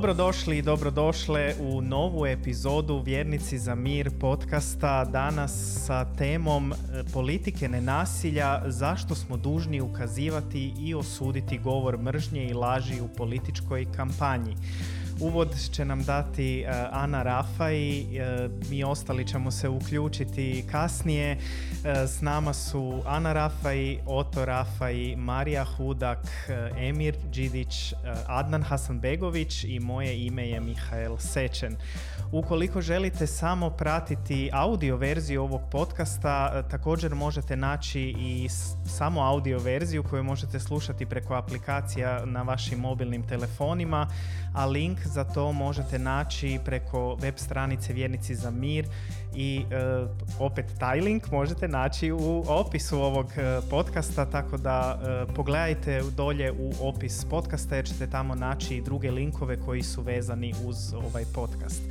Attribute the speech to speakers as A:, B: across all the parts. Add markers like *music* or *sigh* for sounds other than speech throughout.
A: Dobrodošli i dobrodošle u novu epizodu Vjernici za mir podcasta. Danas sa temom e, politike nenasilja, zašto smo dužni ukazivati i osuditi govor mržnje i laži u političkoj kampanji. Uvod će nam dati uh, Ana Rafaj, uh, mi ostali ćemo se uključiti kasnije. Uh, s nama su Ana Rafaj, Oto Rafaj, Marija Hudak, Emir Đidić, Adnan Hasanbegović i moje ime je Mihael Sečen. Ukoliko želite samo pratiti audio verziju ovog podcasta, također možete naći i samo audio verziju koju možete slušati preko aplikacija na vašim mobilnim telefonima, a link za to možete naći preko web stranice Vjernici za mir i e, opet taj link možete naći u opisu ovog e, podcasta, tako da e, pogledajte dolje u opis podcasta jer ćete tamo naći i druge linkove koji su vezani uz ovaj podcast.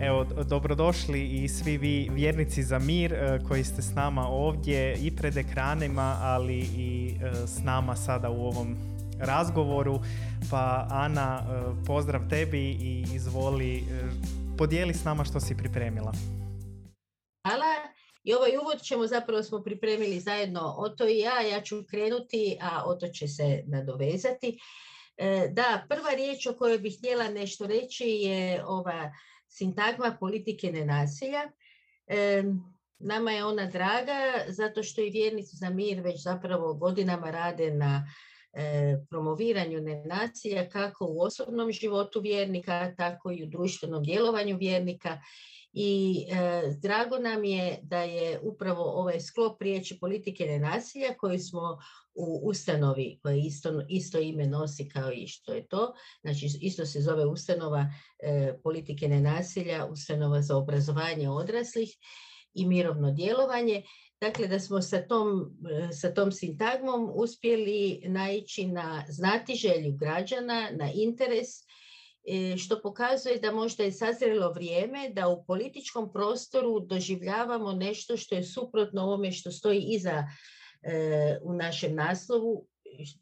A: Evo, dobrodošli i svi vi vjernici za mir koji ste s nama ovdje i pred ekranima, ali i s nama sada u ovom razgovoru. Pa Ana, e, pozdrav tebi i izvoli, e, podijeli s nama što si pripremila.
B: Hvala. I ovaj uvod ćemo zapravo smo pripremili zajedno Oto i ja. Ja ću krenuti, a Oto će se nadovezati. E, da, prva riječ o kojoj bih htjela nešto reći je ova sintagma politike nenasilja. Nama je ona draga zato što i vjernici za mir već zapravo godinama rade na promoviranju nenasilja kako u osobnom životu vjernika, tako i u društvenom djelovanju vjernika. I e, drago nam je da je upravo ovaj sklop riječi politike nenasilja koji smo u ustanovi, koje isto, isto ime nosi kao i što je to, znači isto se zove ustanova e, politike nenasilja, ustanova za obrazovanje odraslih i mirovno djelovanje. Dakle, da smo sa tom, sa tom sintagmom uspjeli naići na znati želju građana, na interes, e, što pokazuje da možda je sazrelo vrijeme da u političkom prostoru doživljavamo nešto što je suprotno ovome što stoji iza e, u našem naslovu,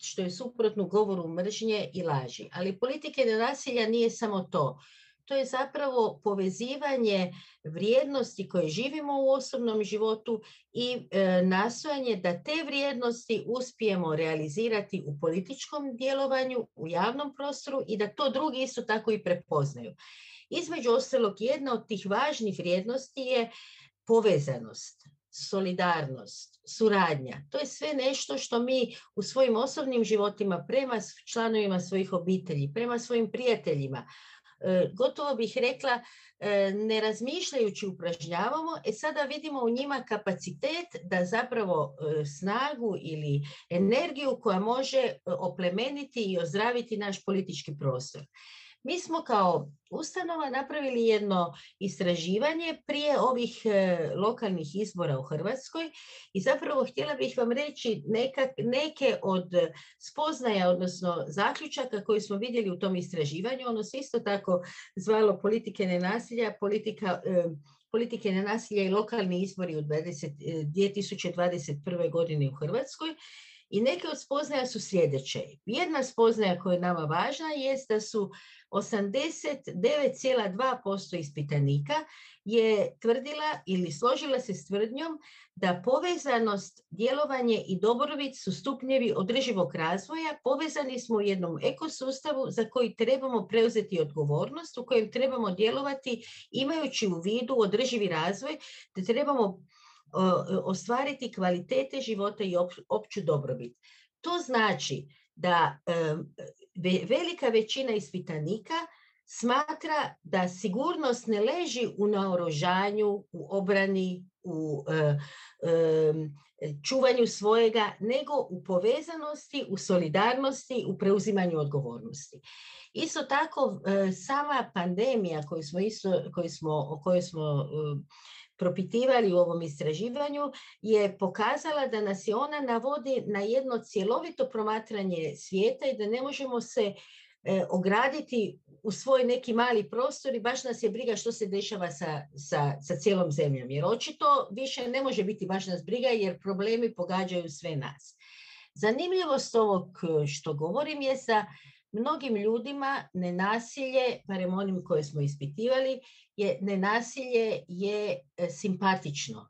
B: što je suprotno govoru mržnje i laži. Ali politike nasilja nije samo to to je zapravo povezivanje vrijednosti koje živimo u osobnom životu i e, nastojanje da te vrijednosti uspijemo realizirati u političkom djelovanju, u javnom prostoru i da to drugi isto tako i prepoznaju. Između ostalog, jedna od tih važnih vrijednosti je povezanost, solidarnost, suradnja. To je sve nešto što mi u svojim osobnim životima prema članovima svojih obitelji, prema svojim prijateljima, gotovo bih rekla e, ne razmišljajući upražnjavamo, e sada vidimo u njima kapacitet da zapravo e, snagu ili energiju koja može oplemeniti i ozdraviti naš politički prostor. Mi smo kao ustanova napravili jedno istraživanje prije ovih e, lokalnih izbora u Hrvatskoj i zapravo htjela bih vam reći neke od spoznaja, odnosno zaključaka koji smo vidjeli u tom istraživanju. Ono se isto tako zvalo politike nenasilja, politika e, politike nenasilja i lokalni izbori u 2021. godine u Hrvatskoj i neke od spoznaja su sljedeće. Jedna spoznaja koja je nama važna je da su 89,2% ispitanika je tvrdila ili složila se s tvrdnjom da povezanost, djelovanje i dobrobit su stupnjevi održivog razvoja. Povezani smo u jednom ekosustavu za koji trebamo preuzeti odgovornost, u kojem trebamo djelovati imajući u vidu održivi razvoj, te trebamo ostvariti kvalitete života i opću dobrobit. To znači da velika većina ispitanika smatra da sigurnost ne leži u naoružanju, u obrani, u e, čuvanju svojega, nego u povezanosti, u solidarnosti, u preuzimanju odgovornosti. Isto tako, e, sama pandemija koju smo isto, koju smo, o kojoj smo propitivali u ovom istraživanju je pokazala da nas je ona navodi na jedno cjelovito promatranje svijeta i da ne možemo se e, ograditi u svoj neki mali prostor i baš nas je briga što se dešava sa, sa, sa cijelom zemljom. Jer očito više ne može biti baš nas briga jer problemi pogađaju sve nas. Zanimljivost ovog što govorim je da mnogim ljudima nenasilje, barem onim koje smo ispitivali, je nenasilje je e, simpatično.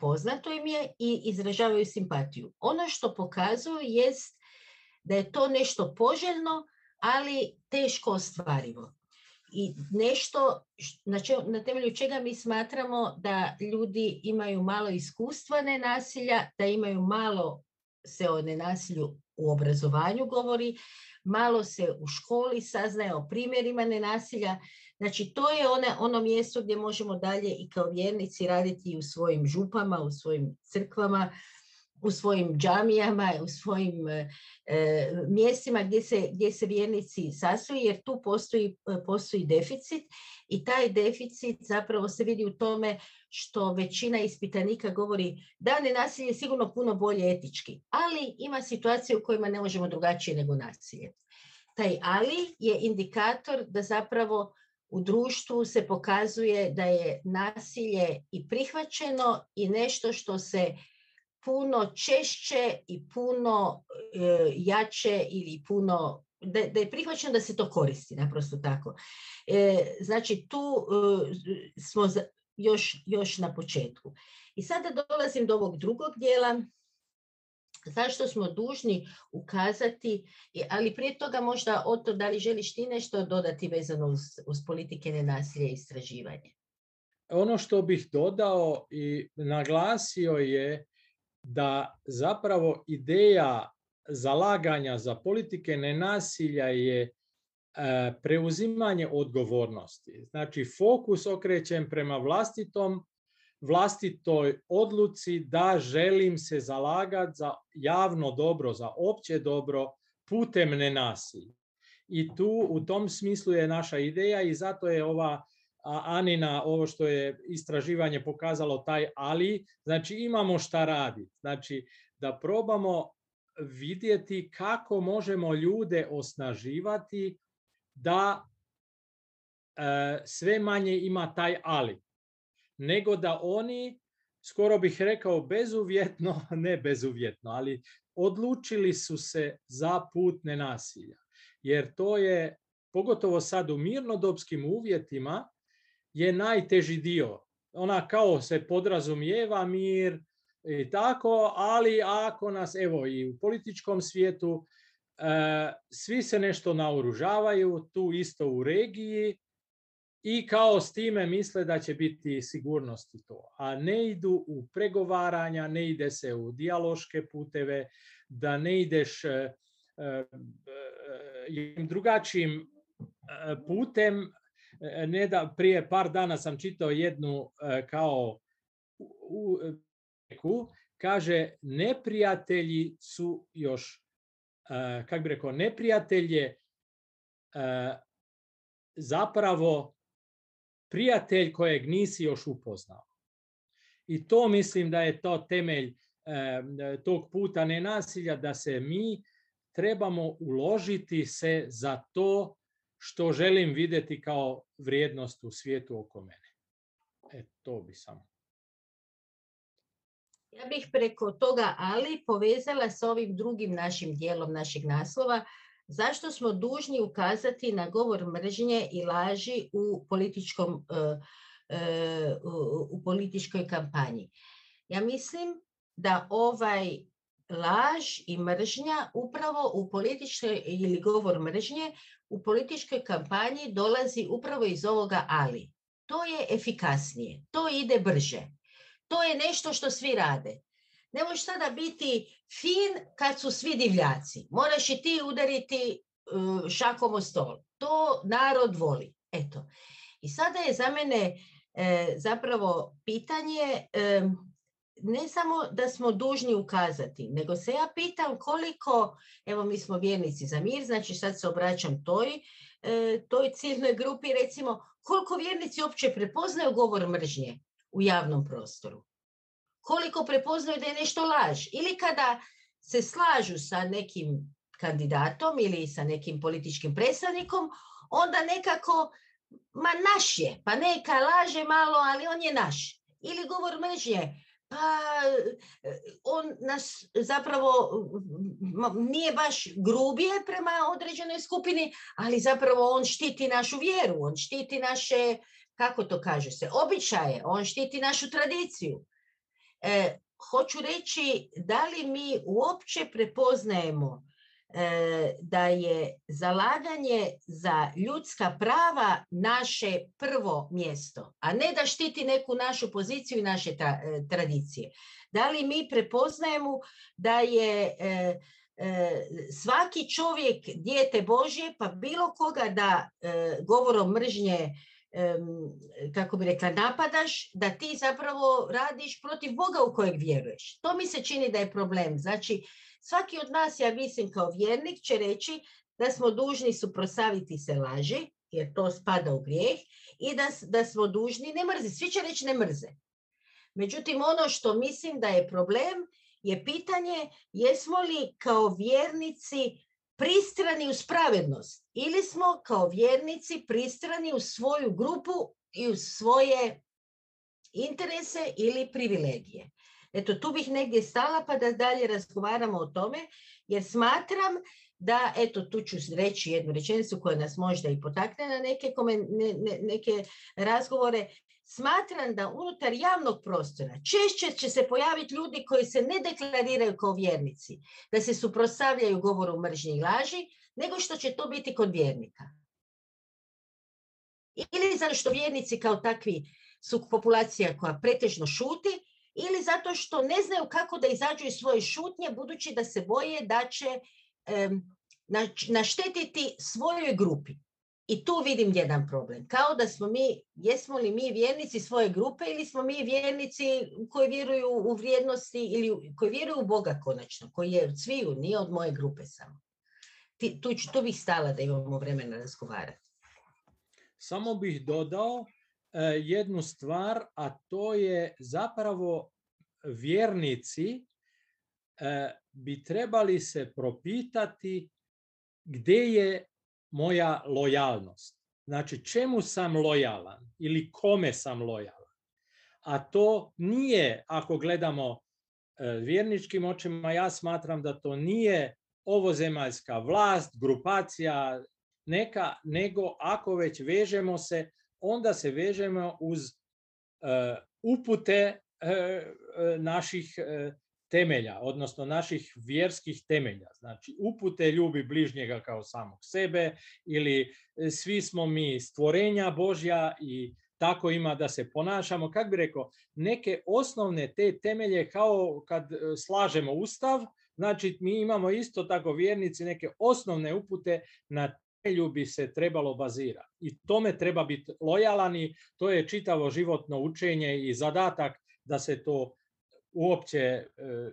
B: Poznato im je i izražavaju simpatiju. Ono što pokazuju jest da je to nešto poželjno, ali teško ostvarivo. I nešto na, temelju čega mi smatramo da ljudi imaju malo iskustva nenasilja, da imaju malo se o nenasilju u obrazovanju govori, malo se u školi saznaje o primjerima nenasilja. Znači to je one, ono mjesto gdje možemo dalje i kao vjernici raditi u svojim župama, u svojim crkvama, u svojim džamijama, u svojim e, e, mjestima gdje se, gdje se vjernici sastoji, jer tu postoji, e, postoji deficit i taj deficit zapravo se vidi u tome što većina ispitanika govori da ne nasilje je sigurno puno bolje etički, ali ima situacije u kojima ne možemo drugačije nego nasilje. Taj ali je indikator da zapravo u društvu se pokazuje da je nasilje i prihvaćeno i nešto što se puno češće i puno e, jače ili puno da, da je prihvaćeno da se to koristi, naprosto tako. E, znači tu e, smo još, još na početku. I sada dolazim do ovog drugog dijela, zašto smo dužni ukazati, ali prije toga možda o to da li želiš ti nešto dodati vezano uz, uz politike nenasilja i istraživanje.
C: Ono što bih dodao i naglasio je da zapravo ideja zalaganja za politike nenasilja je preuzimanje odgovornosti. Znači fokus okrećem prema vlastitom vlastitoj odluci da želim se zalagati za javno dobro, za opće dobro putem nenasilja. I tu u tom smislu je naša ideja i zato je ova Anina, ovo što je istraživanje pokazalo, taj ali, znači imamo šta raditi. Znači da probamo vidjeti kako možemo ljude osnaživati da e, sve manje ima taj ali. Nego da oni, skoro bih rekao bezuvjetno, *laughs* ne bezuvjetno, ali odlučili su se za put nenasilja. Jer to je, pogotovo sad u mirnodopskim uvjetima, je najteži dio. Ona kao se podrazumijeva mir i tako, ali ako nas, evo i u političkom svijetu, svi se nešto naoružavaju, tu isto u regiji, i kao s time misle da će biti sigurnosti to. A ne idu u pregovaranja, ne ide se u dijaloške puteve, da ne ideš e, e, drugačijim putem, E, ne da, prije par dana sam čitao jednu e, kao u, u, kaže neprijatelji su još, e, kako bi rekao, neprijatelj je zapravo prijatelj kojeg nisi još upoznao. I to mislim da je to temelj tog puta nenasilja, da se mi trebamo uložiti se za to što želim vidjeti kao vrijednost u svijetu oko mene. E, to bi samo.
B: Ja bih preko toga ali povezala s ovim drugim našim dijelom našeg naslova, zašto smo dužni ukazati na govor mržnje i laži u, političkom, e, e, u političkoj kampanji. Ja mislim da ovaj laž i mržnja upravo u političkoj ili govor mržnje u političkoj kampanji dolazi upravo iz ovoga ali. To je efikasnije, to ide brže. To je nešto što svi rade. Ne možeš sada biti fin kad su svi divljaci. Moraš i ti udariti uh, šakom o stol. To narod voli. Eto. I sada je za mene e, zapravo pitanje ne samo da smo dužni ukazati, nego se ja pitam koliko, evo mi smo vjernici za mir, znači sad se obraćam toj, e, toj ciljnoj grupi, recimo koliko vjernici uopće prepoznaju govor mržnje u javnom prostoru. Koliko prepoznaju da je nešto laž. Ili kada se slažu sa nekim kandidatom ili sa nekim političkim predstavnikom, onda nekako, ma naš je, pa neka laže malo, ali on je naš. Ili govor mržnje, pa on nas zapravo nije baš grubije prema određenoj skupini, ali zapravo on štiti našu vjeru, on štiti naše, kako to kaže se, običaje, on štiti našu tradiciju. E, hoću reći, da li mi uopće prepoznajemo E, da je zalaganje za ljudska prava naše prvo mjesto, a ne da štiti neku našu poziciju i naše e, tradicije. Da li mi prepoznajemo da je e, svaki čovjek dijete Božje, pa bilo koga da govorom mržnje kako bi rekla, napadaš, da ti zapravo radiš protiv Boga u kojeg vjeruješ. To mi se čini da je problem. Znači, Svaki od nas, ja mislim, kao vjernik će reći da smo dužni suprotstaviti se laži, jer to spada u grijeh, i da, da smo dužni ne mrzi. Svi će reći ne mrze. Međutim, ono što mislim da je problem je pitanje jesmo li kao vjernici pristrani u spravednost ili smo kao vjernici pristrani u svoju grupu i u svoje interese ili privilegije. Eto, tu bih negdje stala pa da dalje razgovaramo o tome, jer smatram da, eto, tu ću reći jednu rečenicu koja nas možda i potakne na neke, neke razgovore, smatram da unutar javnog prostora češće će se pojaviti ljudi koji se ne deklariraju kao vjernici, da se suprotstavljaju govoru mržnje i laži, nego što će to biti kod vjernika. Ili zato što vjernici kao takvi su populacija koja pretežno šuti, ili zato što ne znaju kako da izađu iz svoje šutnje budući da se boje da će naštetiti svojoj grupi. I tu vidim jedan problem. Kao da smo mi, jesmo li mi vjernici svoje grupe ili smo mi vjernici koji vjeruju u vrijednosti ili koji vjeruju u Boga konačno, koji je od sviju, nije od moje grupe samo. Tu, tu bih stala da imamo vremena razgovarati.
C: Samo bih dodao E, jednu stvar, a to je zapravo vjernici e, bi trebali se propitati gdje je moja lojalnost. Znači, čemu sam lojalan ili kome sam lojalan. A to nije, ako gledamo e, vjerničkim očima, ja smatram da to nije ovozemaljska vlast, grupacija, neka, nego ako već vežemo se onda se vežemo uz e, upute e, naših temelja, odnosno naših vjerskih temelja. Znači, upute ljubi bližnjega kao samog sebe ili svi smo mi stvorenja Božja i tako ima da se ponašamo. Kako bi rekao, neke osnovne te temelje kao kad slažemo ustav, znači mi imamo isto tako vjernici neke osnovne upute na bi se trebalo bazirati. I tome treba biti lojalan to je čitavo životno učenje i zadatak da se to uopće e,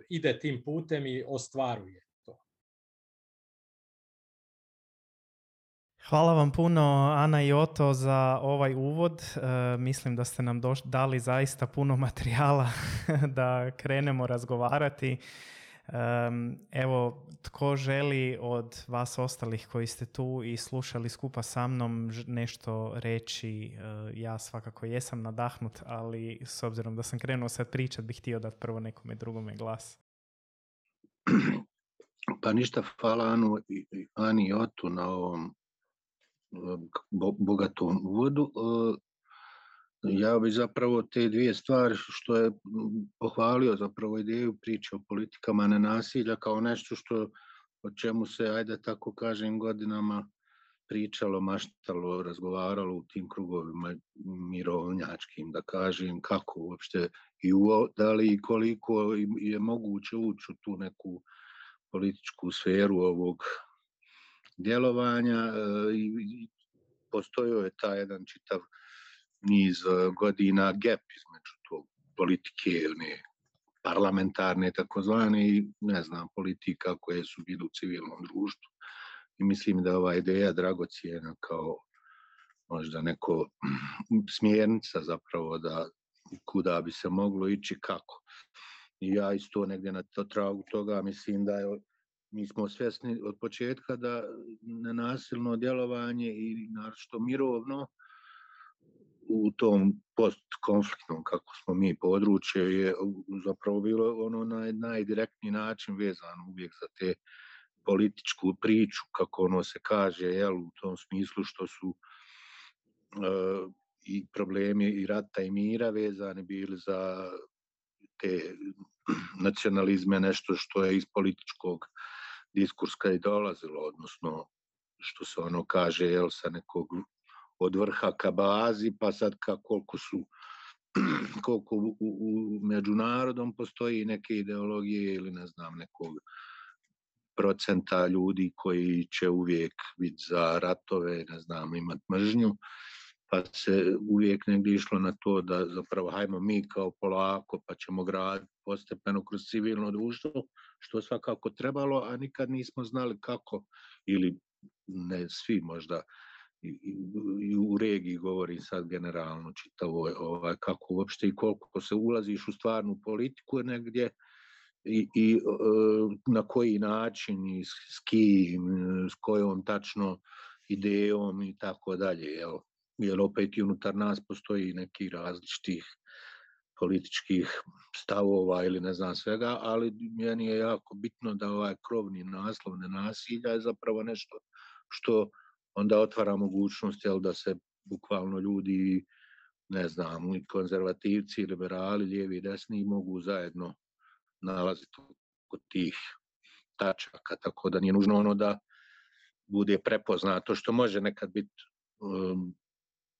C: ide tim putem i ostvaruje to.
A: Hvala vam puno Ana i Oto za ovaj uvod. E, mislim da ste nam dali zaista puno *laughs* materijala da krenemo razgovarati. Evo, tko želi od vas ostalih koji ste tu i slušali skupa sa mnom nešto reći, e, ja svakako jesam nadahnut, ali s obzirom da sam krenuo sad pričat, bih htio dati prvo nekome drugome glas.
D: Pa ništa, hvala Anu, Ani i Otu na ovom bogatom uvodu. E, ja bih zapravo te dvije stvari što je pohvalio zapravo ideju priče o politikama nasilja kao nešto što o čemu se, ajde tako kažem, godinama pričalo, maštalo, razgovaralo u tim krugovima mirovnjačkim, da kažem kako uopšte i u, da li i koliko je moguće ući u tu neku političku sferu ovog djelovanja e, i postojio je taj jedan čitav niz e, godina gap između tog politike, one parlamentarne takozvane i ne znam politika koje su bile u civilnom društvu. I mislim da ova ideja dragocijena kao možda neko *clears throat* smjernica zapravo da kuda bi se moglo ići kako. I ja isto negdje na to tragu toga mislim da je mi smo svjesni od početka da nenasilno djelovanje i naročito mirovno u tom postkonfliktnom, kako smo mi područje, je zapravo bilo ono na najdirektniji način vezano uvijek za te političku priču, kako ono se kaže, jel, u tom smislu što su uh, i problemi i rata i mira vezani bili za te nacionalizme, nešto što je iz političkog diskurska i dolazilo, odnosno što se ono kaže, jel, sa nekog od vrha ka bazi, pa sad ka koliko su *clears throat* koliko u, u, međunarodom postoji neke ideologije ili ne znam nekog procenta ljudi koji će uvijek biti za ratove, ne znam, imati mržnju, pa se uvijek negdje išlo na to da zapravo hajmo mi kao polako pa ćemo grad postepeno kroz civilno društvo, što svakako trebalo, a nikad nismo znali kako ili ne svi možda i, u regiji govori sad generalno čitavo ovaj, kako uopšte i koliko se ulaziš u stvarnu politiku negdje i, i e, na koji način i s, s kim, s kojom tačno idejom i tako dalje. Jel? Jer opet i unutar nas postoji neki različitih političkih stavova ili ne znam svega, ali meni je jako bitno da ovaj krovni naslov nenasilja je zapravo nešto što onda otvara mogućnost jel, da se bukvalno ljudi, ne znam, i konzervativci, liberali, lijevi i desni mogu zajedno nalaziti kod tih tačaka, tako da nije nužno ono da bude prepoznato, što može nekad biti um,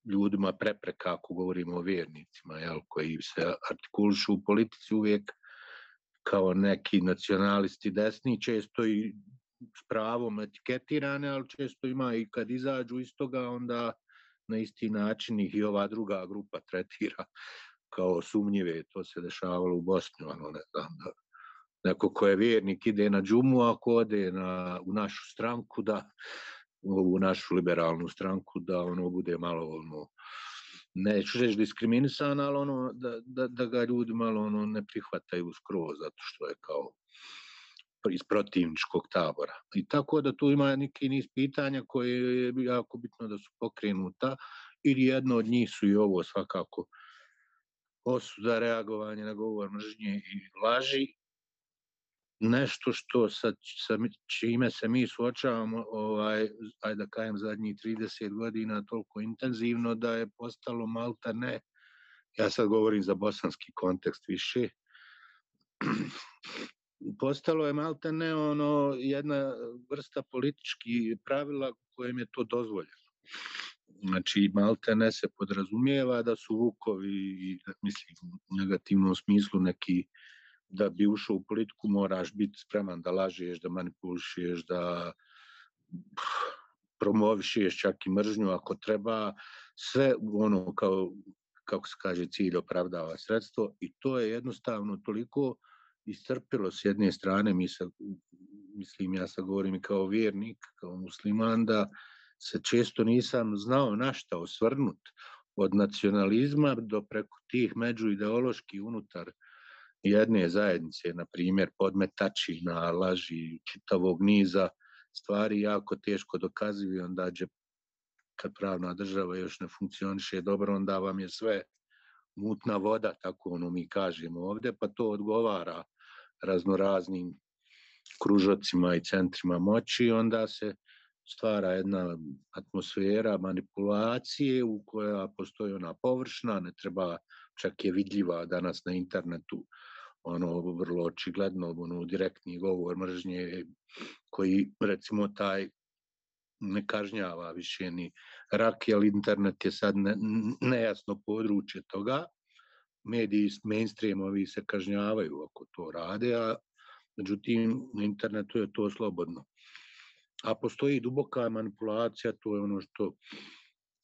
D: ljudima prepreka ako govorimo o vjernicima, jel, koji se artikulišu u politici uvijek kao neki nacionalisti desni, često i s pravom etiketirane, ali često ima i kad izađu iz toga, onda na isti način ih i ova druga grupa *laughs* tretira kao sumnjive. To se dešavalo u Bosni, ono da neko ko je vjernik ide na džumu, ako ode na, u našu stranku, da u našu liberalnu stranku, da ono bude malo ono, neću reći diskriminisan, ali ono, da, da, da ga ljudi malo ono ne prihvataju skroz, zato što je kao iz protivničkog tabora. I tako da tu ima neki niz pitanja koje je jako bitno da su pokrenuta i jedno od njih su i ovo svakako. Osuda reagovanje na govor mržnje i laži. Nešto što sa, sa čime se mi suočavamo ovaj ajde da kažem zadnjih 30 godina toliko intenzivno da je postalo malta ne. Ja sad govorim za bosanski kontekst više postalo je malta ne ono jedna vrsta politički pravila kojem je to dozvoljeno. Znači, malte ne se podrazumijeva da su Vukovi, mislim, u negativnom smislu neki, da bi ušao u politiku moraš biti spreman da lažeš, da manipulišeš, da promovišeš čak i mržnju ako treba, sve ono kao, kako se kaže, cilj opravdava sredstvo i to je jednostavno toliko istrpilo s jedne strane, mi sa, mislim, ja sad govorim i kao vjernik, kao musliman, da se često nisam znao na šta osvrnut od nacionalizma do preko tih međuideološki unutar jedne zajednice, na primjer podmetačina, laži, čitavog niza stvari jako teško dokazivi, onda će kad pravna država još ne funkcioniše dobro, onda vam je sve mutna voda, tako ono mi kažemo ovde, pa to odgovara raznoraznim kružocima i centrima moći, onda se stvara jedna atmosfera manipulacije u koja postoji ona površna, ne treba, čak je vidljiva danas na internetu, ono vrlo očigledno, ono direktni govor mržnje koji recimo taj ne kažnjava više ni rak, jer internet je sad ne, nejasno područje toga, mediji mainstreamovi se kažnjavaju ako to rade, a međutim na internetu je to slobodno. A postoji duboka manipulacija, to je ono što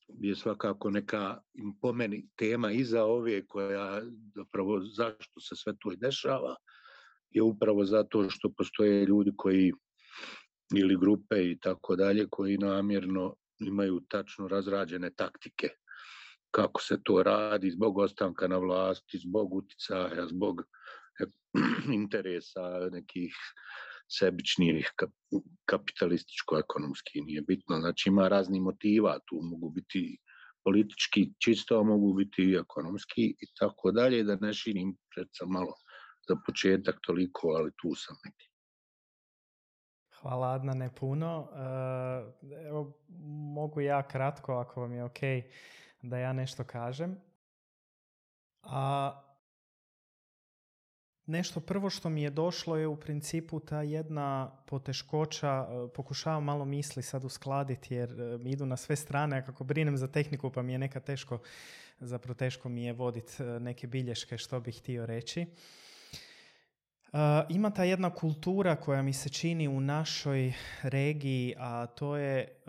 D: je svakako neka po meni tema iza ove koja zapravo zašto se sve to i dešava je upravo zato što postoje ljudi koji ili grupe i tako dalje koji namjerno imaju tačno razrađene taktike kako se to radi zbog ostanka na vlasti, zbog uticaja, zbog *clears throat* interesa nekih sebičnih kapitalističko-ekonomski, nije bitno. Znači ima razni motiva, tu mogu biti politički čisto, mogu biti i ekonomski i tako dalje, da ne širim pred malo za početak toliko, ali tu sam neki.
A: Hvala Adnane puno. E, evo, mogu ja kratko, ako vam je ok, da ja nešto kažem. A nešto prvo što mi je došlo je u principu ta jedna poteškoća, e, pokušavam malo misli sad uskladiti jer e, mi idu na sve strane, a kako brinem za tehniku pa mi je neka teško, zapravo teško mi je voditi neke bilješke što bih htio reći. Ima ta jedna kultura koja mi se čini u našoj regiji, a to je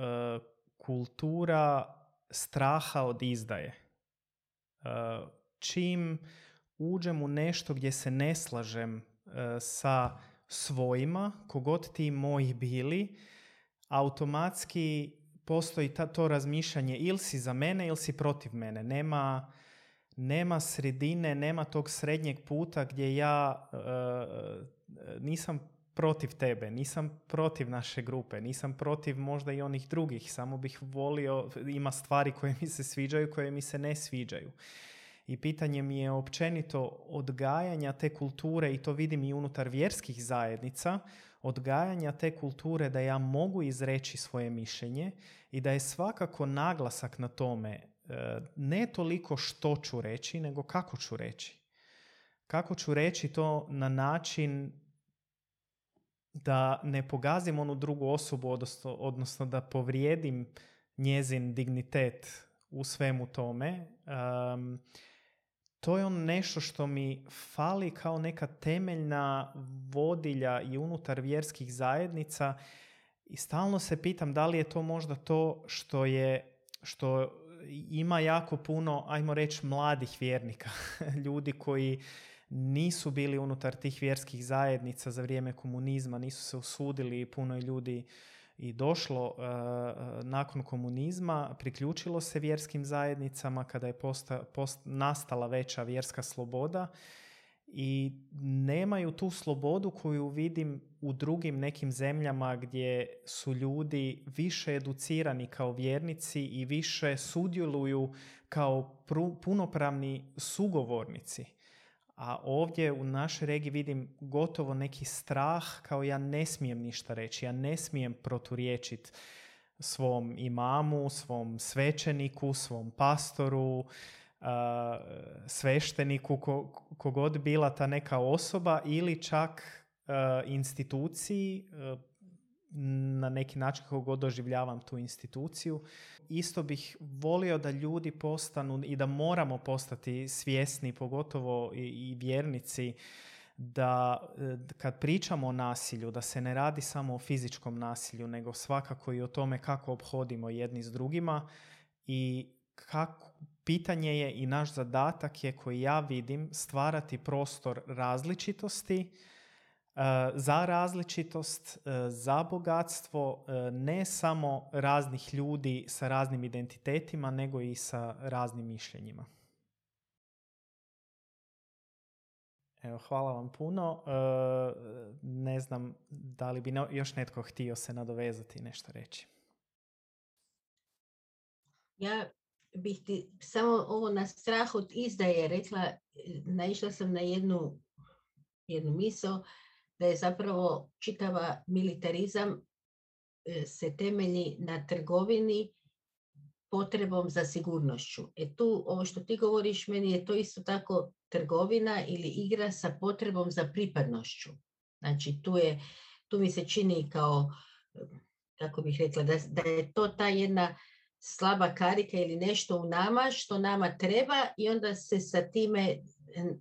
A: kultura straha od izdaje. čim uđem u nešto gdje se ne slažem sa svojima, kogod ti moji bili, automatski postoji to razmišljanje ili si za mene ili si protiv mene. Nema, nema sredine, nema tog srednjeg puta gdje ja nisam protiv tebe, nisam protiv naše grupe, nisam protiv možda i onih drugih, samo bih volio, ima stvari koje mi se sviđaju, koje mi se ne sviđaju. I pitanje mi je općenito odgajanja te kulture, i to vidim i unutar vjerskih zajednica, odgajanja te kulture da ja mogu izreći svoje mišljenje i da je svakako naglasak na tome e, ne toliko što ću reći, nego kako ću reći. Kako ću reći to na način da ne pogazim onu drugu osobu, odnosno, odnosno da povrijedim njezin dignitet u svemu tome. to je ono nešto što mi fali kao neka temeljna vodilja i unutar vjerskih zajednica i stalno se pitam da li je to možda to što je što ima jako puno, ajmo reći, mladih vjernika, *laughs* ljudi koji nisu bili unutar tih vjerskih zajednica za vrijeme komunizma, nisu se usudili, puno je ljudi i došlo uh, nakon komunizma, priključilo se vjerskim zajednicama kada je post, nastala veća vjerska sloboda i nemaju tu slobodu koju vidim u drugim nekim zemljama gdje su ljudi više educirani kao vjernici i više sudjeluju kao punopravni sugovornici. A ovdje u našoj regiji vidim gotovo neki strah kao ja ne smijem ništa reći, ja ne smijem proturječiti svom imamu, svom svećeniku, svom pastoru, svešteniku, kogod bila ta neka osoba ili čak instituciji, na neki način kako god doživljavam tu instituciju. Isto bih volio da ljudi postanu i da moramo postati svjesni, pogotovo i, i vjernici, da kad pričamo o nasilju, da se ne radi samo o fizičkom nasilju, nego svakako i o tome kako obhodimo jedni s drugima i kako, pitanje je i naš zadatak je koji ja vidim stvarati prostor različitosti, Eh, za različitost, eh, za bogatstvo eh, ne samo raznih ljudi sa raznim identitetima, nego i sa raznim mišljenjima. Evo, hvala vam puno. Ne znam da li bi još netko htio se nadovezati i nešto reći.
B: Ja bih ti samo ovo na strah od izdaje rekla, naišla sam na jednu, jednu misao da je zapravo čitava militarizam e, se temelji na trgovini potrebom za sigurnošću. E tu, ovo što ti govoriš, meni je to isto tako trgovina ili igra sa potrebom za pripadnošću. Znači, tu, je, tu mi se čini kao, kako bih rekla, da, da je to ta jedna slaba karika ili nešto u nama što nama treba i onda se sa time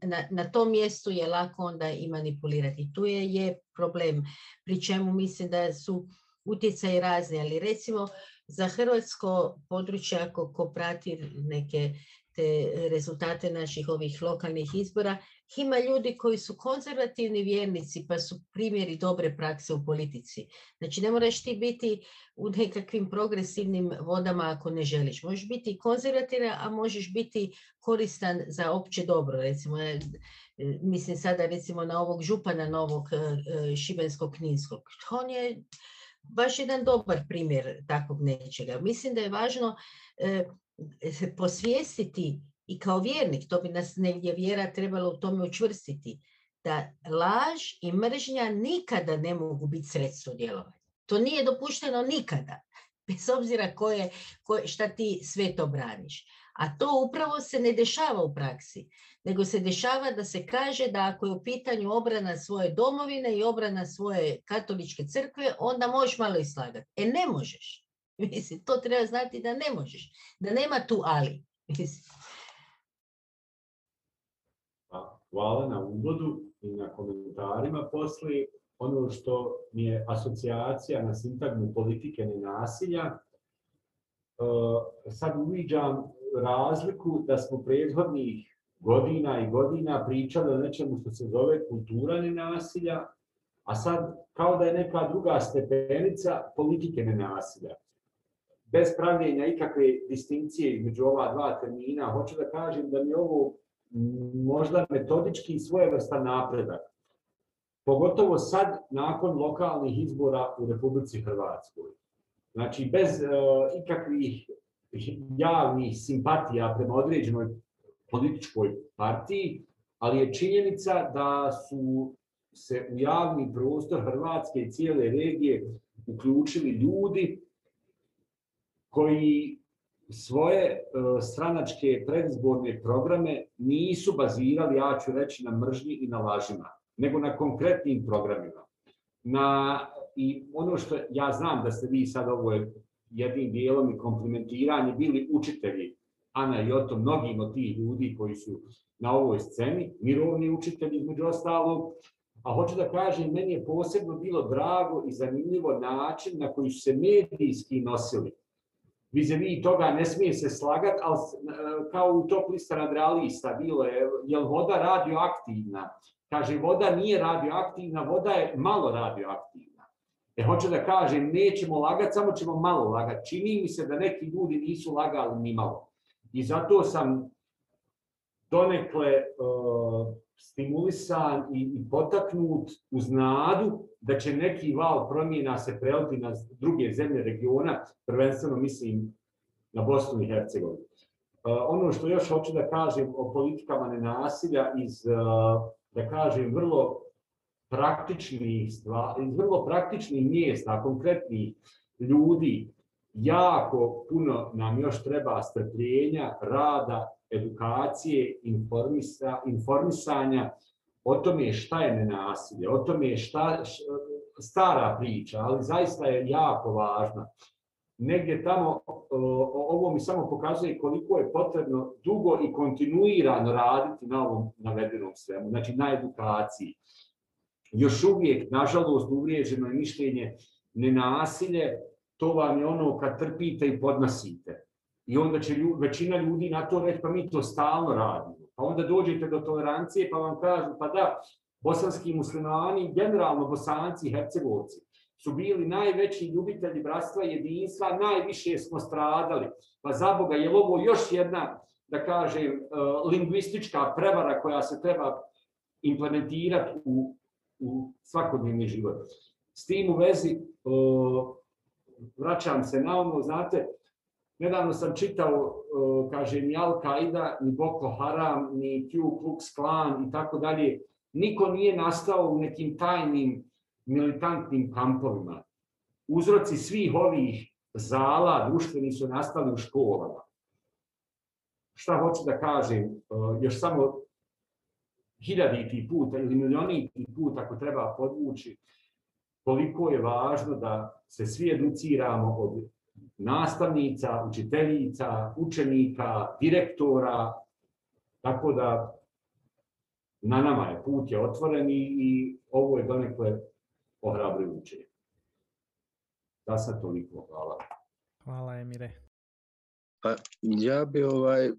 B: na, na tom mjestu je lako onda i manipulirati. Tu je, je problem, pri čemu mislim da su utjecaji razni, ali recimo za hrvatsko područje, ako ko prati neke te rezultate naših ovih lokalnih izbora, ima ljudi koji su konzervativni vjernici pa su primjeri dobre prakse u politici. Znači ne moraš ti biti u nekakvim progresivnim vodama ako ne želiš. Možeš biti konzervativan, a možeš biti koristan za opće dobro. Recimo, e, mislim sada recimo na ovog župana novog e, e, šibenskog-kninskog. On je baš jedan dobar primjer takvog nečega. Mislim da je važno posvijestiti i kao vjernik, to bi nas negdje vjera trebalo u tome učvrstiti, da laž i mržnja nikada ne mogu biti sredstvo djelovanja. To nije dopušteno nikada, *laughs* bez obzira koje, koje, šta ti sve to braniš. A to upravo se ne dešava u praksi, nego se dešava da se kaže da ako je u pitanju obrana svoje domovine i obrana svoje katoličke crkve, onda možeš malo islagati. E ne možeš. *laughs* Mislim, to treba znati da ne možeš. Da nema tu ali. *laughs*
E: Pa, hvala na uvodu i na komentarima poslije. Ono što mi je asocijacija na sintagmu politike nenasilja, e, sad uviđam razliku da smo prethodnih godina i godina pričali o nečemu što se zove kultura nenasilja, a sad kao da je neka druga stepenica politike nenasilja. Bez pravljenja ikakve distinkcije između ova dva termina, hoću da kažem da mi ovo možda metodički svojevrstan napredak. Pogotovo sad, nakon lokalnih izbora u Republici Hrvatskoj. Znači, bez uh, ikakvih javnih simpatija prema određenoj političkoj partiji, ali je činjenica da su se u javni prostor Hrvatske i cijele regije uključili ljudi koji svoje uh, stranačke predizborne programe nisu bazirali, ja ću reći, na mržnji i na lažima, nego na konkretnim programima. Na, I ono što ja znam da ste vi sad ovo jednim dijelom i komplimentiranje bili učitelji Ana i Oto, mnogim od tih ljudi koji su na ovoj sceni, mirovni učitelji između ostalog, a hoću da kažem, meni je posebno bilo drago i zanimljivo način na koji su se medijski nosili vizavi toga ne smije se slagati, ali e, kao u top lista bilo je, je voda radioaktivna? Kaže, voda nije radioaktivna, voda je malo radioaktivna. E, hoću da kažem, nećemo lagati, samo ćemo malo lagati. Čini mi se da neki ljudi nisu lagali ni malo. I zato sam donekle uh, stimulisan i, i potaknut uz nadu da će neki val promjena se preliti na druge zemlje regiona, prvenstveno mislim na Bosnu i Hercegovinu. Uh, ono što još hoću da kažem o politikama nenasilja iz, uh, da kažem, vrlo praktičnih stvari, iz vrlo praktičnih mjesta, konkretnih ljudi, jako puno nam još treba strpljenja, rada, edukacije, informisa, informisanja o tome šta je nenasilje, o tome šta, stara priča, ali zaista je jako važna. Negdje tamo, ovo mi samo pokazuje koliko je potrebno dugo i kontinuirano raditi na ovom navedenom svemu, znači na edukaciji. Još uvijek, nažalost, uvriježeno je mišljenje nenasilje, to vam je ono kad trpite i podnosite. I onda će većina ljudi na to reći, pa mi to stalno radimo. Pa onda dođete do tolerancije pa vam kažu, pa da, bosanski muslimani, generalno bosanci i hercegovci, su bili najveći ljubitelji bratstva i jedinstva, najviše smo stradali. Pa za Boga, je ovo još jedna, da kažem, uh, lingvistička prevara koja se treba implementirati u, u svakodnevni život. S tim u vezi, uh, vraćam se na ono, znate, Nedavno sam čitao, kaže, ni Al-Qaida, ni Boko Haram, ni Ku Klux Klan i tako dalje. Niko nije nastao u nekim tajnim militantnim kampovima. Uzroci svih ovih zala društveni su nastali u školama. Šta hoću da kažem, još samo hiljaditi puta ili milioniti put ako treba podvući, koliko je važno da se svi educiramo od nastavnica, učiteljica, učenika, direktora, tako da na nama je put je otvoren i, i ovo je donekle ohrabrujuće. Da sad toliko, hvala.
A: Hvala Emire.
D: Pa ja bi ovaj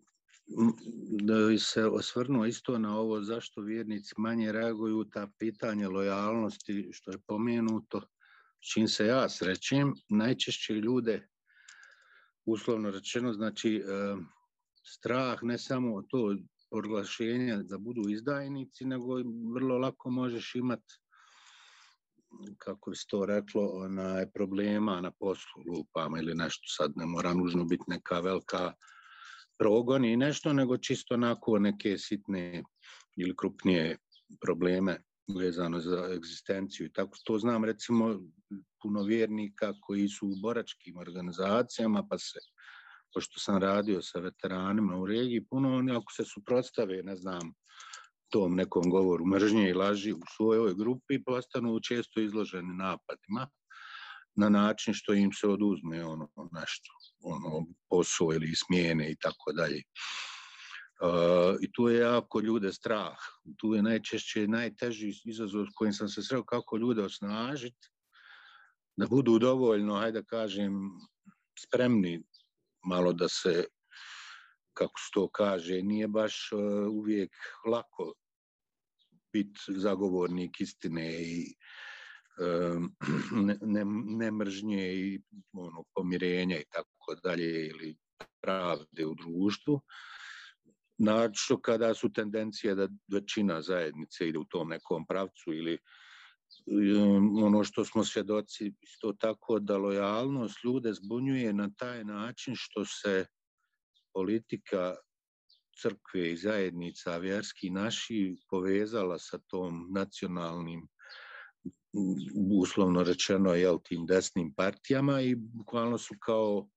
D: da bi se osvrnuo isto na ovo zašto vjernici manje reaguju ta pitanje lojalnosti što je pomenuto čim se ja srećem najčešće ljude uslovno rečeno, znači strah ne samo to proglašenje da budu izdajnici, nego vrlo lako možeš imati kako bi se to reklo, onaj, problema na poslu, lupama ili nešto, sad ne mora nužno biti neka velika progon i nešto, nego čisto onako neke sitne ili krupnije probleme vezano za egzistenciju i tako to znam recimo puno vjernika koji su u boračkim organizacijama pa se pošto sam radio sa veteranima u regiji puno oni ako se suprotstave ne znam tom nekom govoru mržnje i laži u svojoj grupi postanu često izloženi napadima na način što im se oduzme ono nešto, ono posao ili smjene i tako dalje. I tu je jako ljude strah. Tu je najčešće najteži izazov s kojim sam se sreo kako ljude osnažiti, da budu dovoljno, hajde da kažem, spremni malo da se, kako se to kaže, nije baš uvijek lako biti zagovornik istine i *clears throat* ne, ne, mržnje i ono, pomirenja i tako dalje ili pravde u društvu. Znači, kada su tendencije da većina zajednice ide u tom nekom pravcu ili ono što smo svjedoci isto tako da lojalnost ljude zbunjuje na taj način što se politika crkve i zajednica vjerski naši povezala sa tom nacionalnim uslovno rečeno jel, tim desnim partijama i bukvalno su kao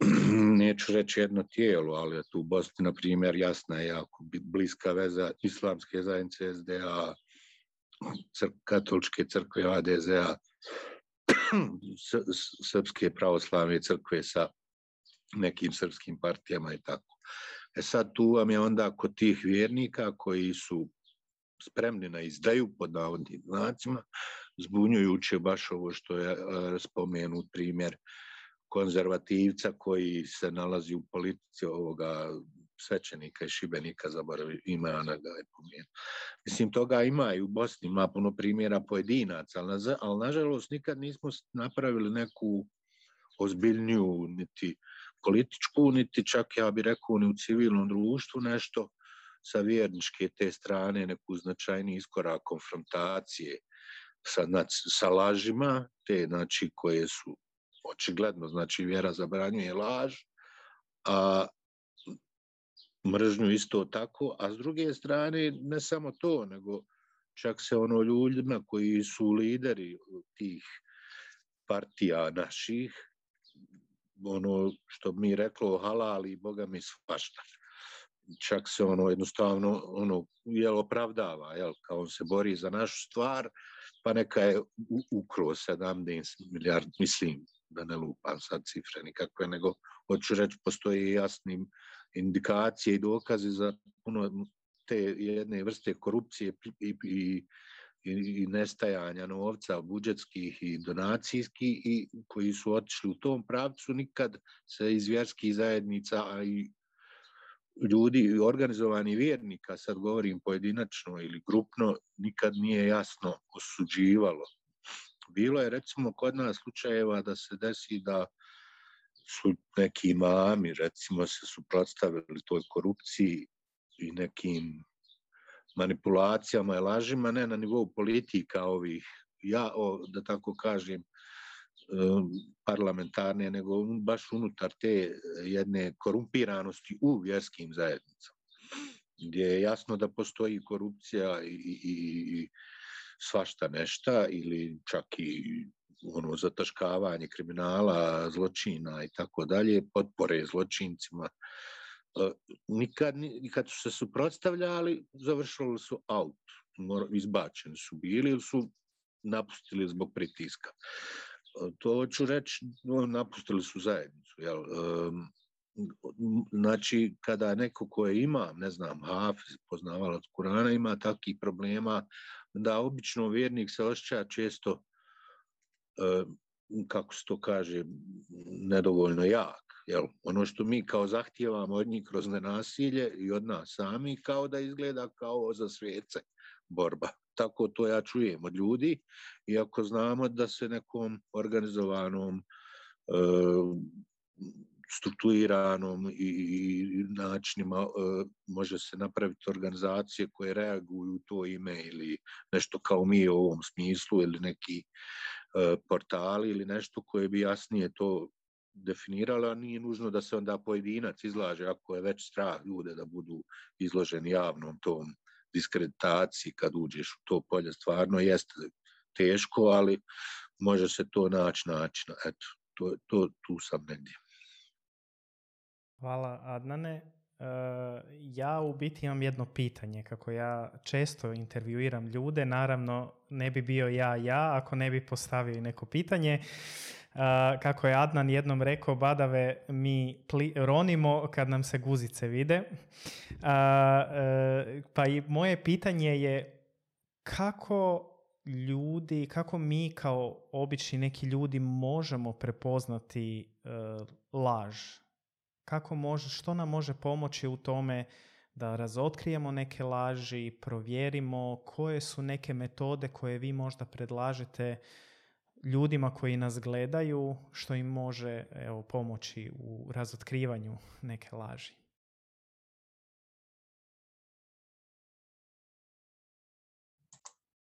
D: *clears throat* neću reći jedno tijelo, ali tu u Bosni, na primjer, jasna je jako bliska veza islamske zajednice SDA, katoličke crkve ADZ-a, *clears throat* srpske pravoslavne crkve sa nekim srpskim partijama i tako. E sad tu vam je onda kod tih vjernika koji su spremni na izdaju pod navodnim znacima, zbunjujuće baš ovo što je spomenut primjer konzervativca koji se nalazi u politici ovoga svećenika i šibenika, zaboravi ima na ga je Mislim, toga ima i u Bosni, ima puno primjera pojedinaca, ali, ali nažalost nikad nismo napravili neku ozbiljniju niti političku, niti čak ja bih rekao ni u civilnom društvu nešto sa vjerničke te strane neku značajni iskorak konfrontacije sa, sa lažima, te znači koje su očigledno, znači vjera zabranjuje laž, a mržnju isto tako, a s druge strane ne samo to, nego čak se ono ljudima koji su lideri tih partija naših, ono što mi reklo halal i boga mi svašta. Čak se ono jednostavno ono jel opravdava jel kao on se bori za našu stvar pa neka je ukro 17 milijardi mislim da ne lupam sad cifre nikakve nego hoću reći postoji jasni indikacije i dokazi za puno te jedne vrste korupcije i, i, i nestajanja novca budžetskih i donacijskih i koji su otišli u tom pravcu nikad se iz vjerskih zajednica a i ljudi, organizovani vjernika, sad govorim pojedinačno ili grupno, nikad nije jasno osuđivalo. Bilo je recimo kod nas slučajeva da se desi da su neki imami recimo se suprotstavili toj korupciji i nekim manipulacijama i lažima, ne na nivou politika ovih, ja, o, da tako kažem, parlamentarne, nego baš unutar te jedne korumpiranosti u vjerskim zajednicama, gdje je jasno da postoji korupcija i, i, i svašta nešta ili čak i ono zataškavanje kriminala, zločina i tako dalje, potpore zločincima. Nikad, nikad su se suprotstavljali, završili su out, izbačeni su bili ili su napustili zbog pritiska to ću reći, napustili su zajednicu. Jel? Znači, kada neko koje ima, ne znam, Hafiz, poznavalac Kurana, ima takvih problema, da obično vjernik se osjeća često, kako se to kaže, nedovoljno jak. Jel? Ono što mi kao zahtijevamo od njih kroz nenasilje i od nas sami, kao da izgleda kao za svijece borba tako to ja čujem od ljudi, iako znamo da se nekom organizovanom, e, strukturiranom i načinima e, može se napraviti organizacije koje reaguju u to ime ili nešto kao mi u ovom smislu ili neki e, portali ili nešto koje bi jasnije to definiralo, a nije nužno da se onda pojedinac izlaže ako je već strah ljude da budu izloženi javnom tom diskreditaciji kad uđeš u to polje. Stvarno jeste teško, ali može se to naći načina. Eto, to, to, tu sam negdje.
A: Hvala Adnane. E, ja u biti imam jedno pitanje, kako ja često intervjuiram ljude, naravno ne bi bio ja ja ako ne bi postavio neko pitanje. E, kako je Adnan jednom rekao, badave mi ronimo kad nam se guzice vide. E, pa i moje pitanje je kako ljudi, kako mi kao obični neki ljudi možemo prepoznati laž? Kako može, što nam može pomoći u tome da razotkrijemo neke laži, provjerimo koje su neke metode koje vi možda predlažete ljudima koji nas gledaju, što im može evo, pomoći u razotkrivanju neke laži.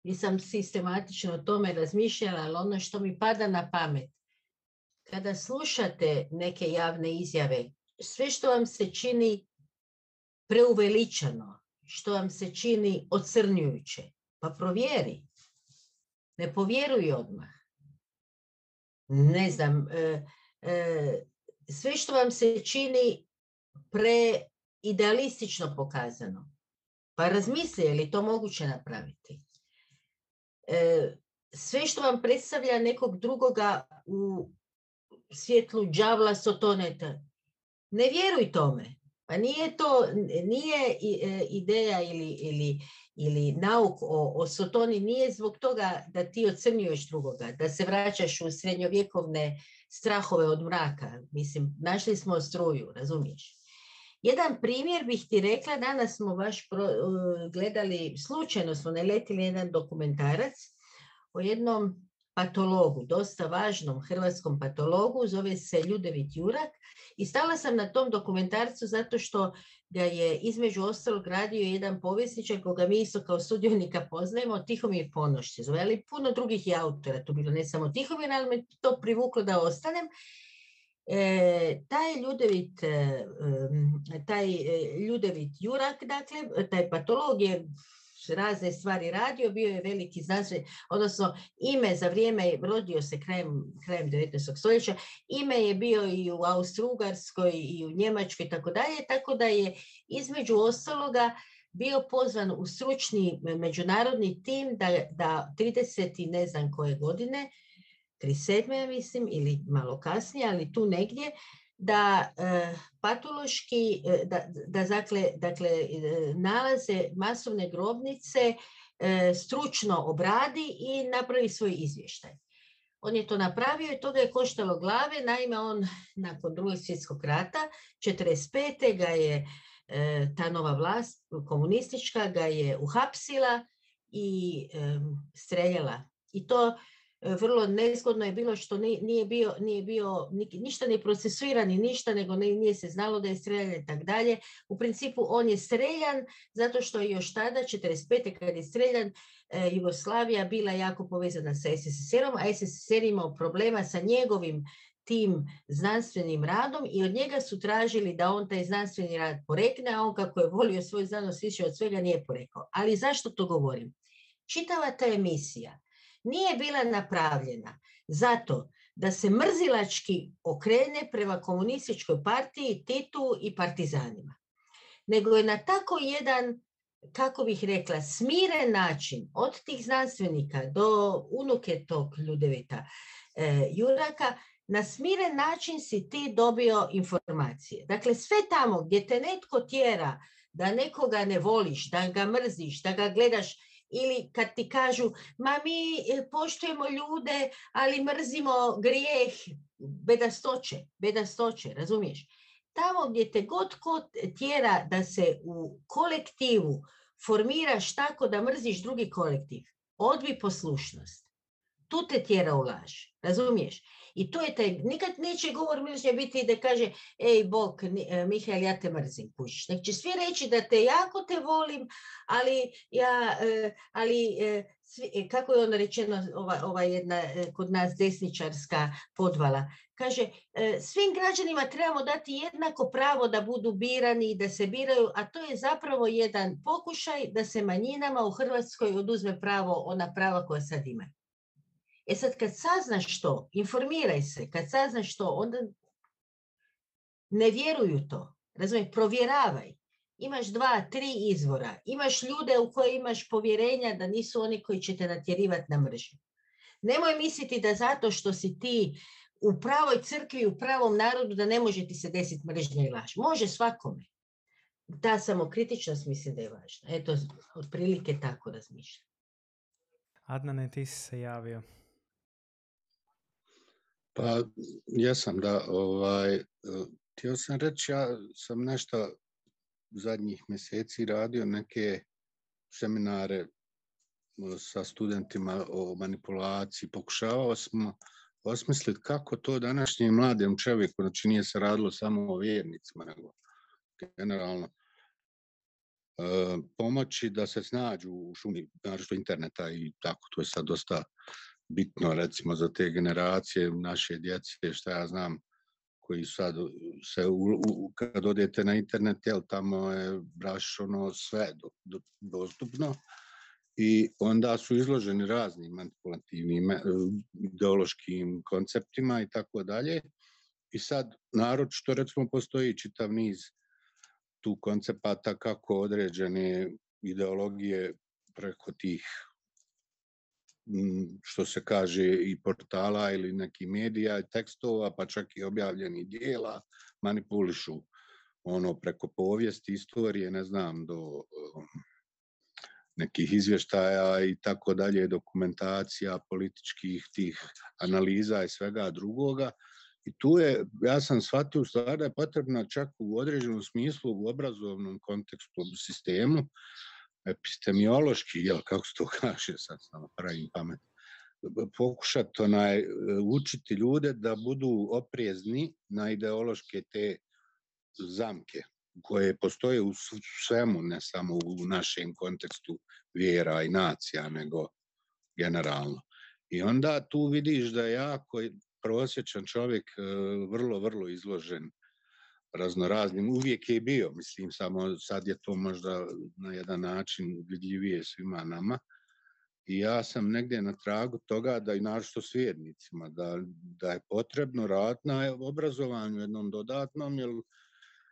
B: Nisam sistematično o tome razmišljala, ali ono što mi pada na pamet, kada slušate neke javne izjave sve što vam se čini preuveličano, što vam se čini ocrnjujuće, pa provjeri. Ne povjeruj odmah. Ne znam, e, e, sve što vam se čini preidealistično pokazano, pa razmisli je li to moguće napraviti. E, sve što vam predstavlja nekog drugoga u svjetlu džavla sotoneta, ne vjeruj tome. Pa nije to, nije e, ideja ili, ili, ili nauk o, o Sotoni nije zbog toga da ti ocrnjuješ drugoga, da se vraćaš u srednjovjekovne strahove od mraka. Mislim, našli smo struju, razumiješ? Jedan primjer bih ti rekla, danas smo baš pro, gledali, slučajno smo naletili jedan dokumentarac o jednom patologu, dosta važnom hrvatskom patologu, zove se Ljudevit Jurak i stala sam na tom dokumentarcu zato što ga je između ostalog radio jedan povjesničar koga mi isto kao sudionika poznajemo, Tihomir Ponoš se zove, ali puno drugih je autora, to bilo ne samo Tihomir, ali me to privuklo da ostanem. E, taj Ljudevit, e, taj e, Ljudevit Jurak, dakle, taj patolog je razne stvari radio, bio je veliki znanstvenik, odnosno ime za vrijeme, rodio se krajem, krajem 19. stoljeća, ime je bio i u Austro-Ugarskoj i u Njemačkoj i tako dalje, tako da je između ostaloga bio pozvan u stručni međunarodni tim da, da 30. i ne znam koje godine, 37. ja mislim, ili malo kasnije, ali tu negdje, da e, patološki, e, da, da dakle, dakle, nalaze masovne grobnice e, stručno obradi i napravi svoj izvještaj. On je to napravio i to ga je koštalo glave, naime on nakon drugog svjetskog rata, 45. ga je ta nova vlast komunistička ga je uhapsila i streljala. I to vrlo nezgodno je bilo što nije bio, nije bio ništa ne procesuiran ni ništa, nego nije se znalo da je streljan i tako dalje. U principu on je streljan zato što je još tada, 45. kad je streljan, e, Jugoslavija bila jako povezana sa SSSR-om, a SSSR imao problema sa njegovim tim znanstvenim radom i od njega su tražili da on taj znanstveni rad porekne, a on kako je volio svoj znanost više od svega nije porekao. Ali zašto to govorim? Čitava ta emisija nije bila napravljena zato da se mrzilački okrene prema komunističkoj partiji, Titu i partizanima. Nego je na tako jedan, kako bih rekla, smiren način od tih znanstvenika do unuke tog Ljudevita e, Juraka, na smiren način si ti dobio informacije. Dakle, sve tamo gdje te netko tjera da nekoga ne voliš, da ga mrziš, da ga gledaš ili kad ti kažu ma mi e, poštujemo ljude, ali mrzimo grijeh, bedastoće, bedastoće, razumiješ? Tamo gdje te god ko tjera da se u kolektivu formiraš tako da mrziš drugi kolektiv, odbi poslušnost. Tu te tjera u laž, razumiješ? I to je taj, nikad neće govor mržnje biti da kaže, ej Bog, e, Mihael, ja te mrzim, kužiš. Nek će svi reći da te jako te volim, ali ja, e, ali kako je ono rečeno, ova, ova jedna kod nas desničarska podvala, kaže, svim građanima trebamo dati jednako pravo da budu birani i da se biraju, a to je zapravo jedan pokušaj da se manjinama u Hrvatskoj oduzme pravo, ona prava koja sad imaju. E sad kad saznaš to, informiraj se, kad saznaš to, onda ne vjeruju to. Razumiješ, provjeravaj. Imaš dva, tri izvora. Imaš ljude u koje imaš povjerenja da nisu oni koji će te natjerivati na mržnju. Nemoj misliti da zato što si ti u pravoj crkvi, u pravom narodu, da ne može ti se desiti mržnja i laž. Može svakome. Ta samokritičnost mislim da je važna. Eto, otprilike tako razmišljam.
A: Adnane, ti si se javio.
D: Pa jesam da, ovaj, htio sam reći, ja sam nešto zadnjih mjeseci radio neke seminare sa studentima o manipulaciji. Pokušavao smo osmisliti kako to današnjem mladem čovjeku, znači nije se radilo samo o vjernicima, nego generalno e, pomoći da se snađu u šumi, naročito interneta i tako, to je sad dosta bitno recimo za te generacije naše djece, šta ja znam, koji sad se, u, kad odete na internet, jel, tamo je baš ono sve do, dostupno i onda su izloženi raznim manipulativnim ideološkim konceptima i tako dalje. I sad, naročito, recimo, postoji čitav niz tu koncepata kako određene ideologije preko tih što se kaže i portala ili nekih medija i tekstova, pa čak i objavljenih dijela, manipulišu ono preko povijesti, istorije, ne znam, do um, nekih izvještaja i tako dalje, dokumentacija političkih tih analiza i svega drugoga. I tu je, ja sam shvatio stvar da je potrebna čak u određenom smislu u obrazovnom kontekstu, u sistemu, epistemiološki, jel, kako se to *laughs* kaže, sad samo pravim pamet, pokušati onaj, učiti ljude da budu oprezni na ideološke te zamke koje postoje u svemu, ne samo u našem kontekstu vjera i nacija, nego generalno. I onda tu vidiš da je jako prosječan čovjek e, vrlo, vrlo izložen raznoraznim, uvijek je bio, mislim, samo sad je to možda na jedan način vidljivije svima nama. I ja sam negdje na tragu toga da i našto svjednicima, da, da je potrebno raditi na obrazovanju jednom dodatnom, jer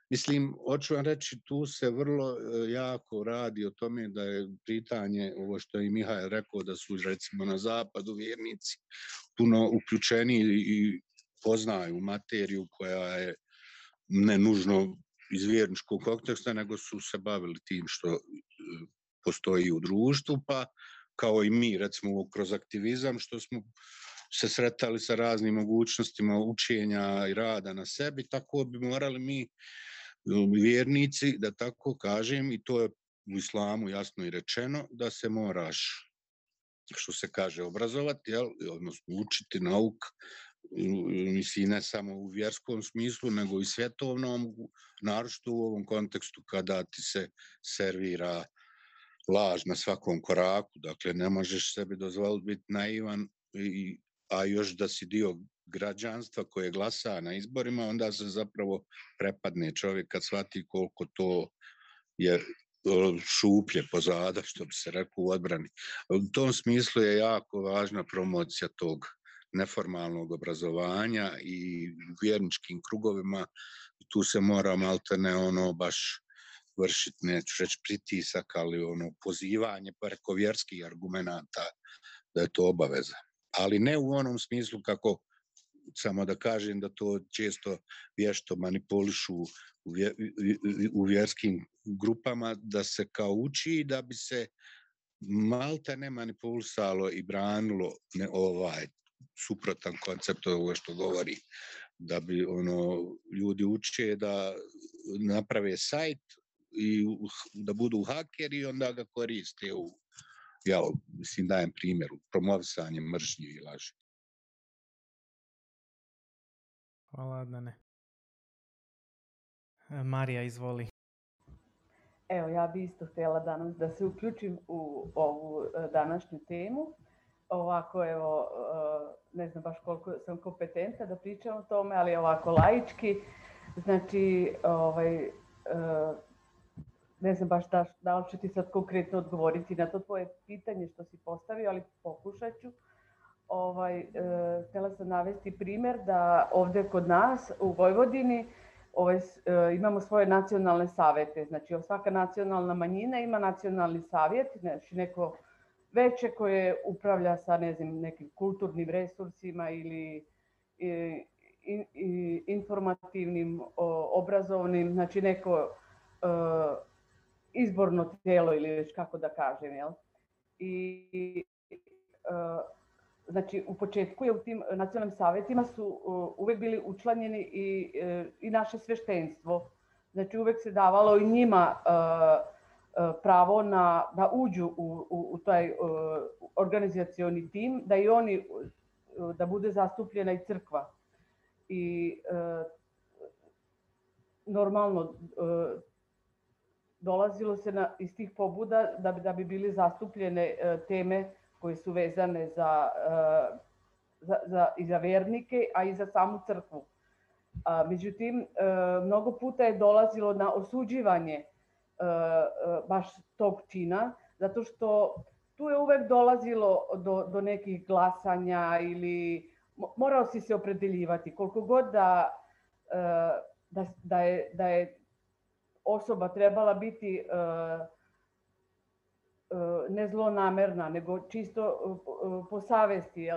D: Mislim, hoću vam reći, tu se vrlo e, jako radi o tome da je pitanje, ovo što je i Mihajl rekao, da su recimo na zapadu vjernici puno uključeni i poznaju materiju koja je ne nužno iz vjerničkog konteksta, nego su se bavili tim što e, postoji u društvu, pa kao i mi, recimo, kroz aktivizam, što smo se sretali sa raznim mogućnostima učenja i rada na sebi, tako bi morali mi e, vjernici, da tako kažem, i to je u islamu jasno i rečeno, da se moraš što se kaže obrazovati, jel, odnosno učiti nauk, mislim ne samo u vjerskom smislu, nego i svjetovnom, naročito u ovom kontekstu kada ti se servira laž na svakom koraku, dakle ne možeš sebi dozvoliti biti naivan, i, a još da si dio građanstva koje glasa na izborima, onda se zapravo prepadne čovjek kad shvati koliko to je šuplje pozada, što bi se rekao u odbrani. U tom smislu je jako važna promocija tog neformalnog obrazovanja i vjerničkim krugovima tu se mora maltene ono baš vršiti, neću reći pritisak, ali ono pozivanje preko vjerskih argumenta da je to obaveza. Ali ne u onom smislu kako samo da kažem da to često vješto manipulišu u vjerskim grupama, da se kao uči da bi se malta ne manipulisalo i branilo ne ovaj suprotan koncept ovo što govori da bi ono ljudi uče da naprave sajt i da budu hakeri i onda ga koriste u
F: jel, mislim dajem primjer, promovisanjem mržnje i laži.
A: Hvala, Adnane. Marija, izvoli.
G: Evo, ja bi isto htjela danas da se uključim u ovu e, današnju temu. Ovako, evo, e, ne znam baš koliko sam kompetentna da pričam o tome, ali ovako laički. Znači, ovaj, ne znam baš da, da li ću ti sad konkretno odgovoriti na to tvoje pitanje što si postavio, ali pokušat ću. Ovaj, e, htjela sam navesti primjer da ovdje kod nas u Vojvodini ovaj, imamo svoje nacionalne savete. Znači svaka nacionalna manjina ima nacionalni savjet, znači neko veće koje upravlja sa ne znam, nekim kulturnim resursima ili i, i, informativnim, obrazovnim, znači neko e, izborno tijelo ili već kako da kažem. Jel? I znači u početku je u tim nacionalnim savjetima su uvijek bili učlanjeni i, e, i naše sveštenstvo. Znači uvijek se davalo i njima e, e, pravo na, da uđu u, u, taj organizacioni tim, da i oni, da bude zastupljena i crkva. I normalno dolazilo se na, iz tih pobuda da bi, da bi bili zastupljene teme koje su vezane za, za, za, i za vernike, a i za samu crkvu. Međutim, eh, mnogo puta je dolazilo na osuđivanje baš tog čina, zato što tu je uvek dolazilo do, do nekih glasanja ili morao si se opredeljivati. Koliko god da, da, da, je, da je osoba trebala biti E, ne zlonamerna, nego čisto e, e, po savesti.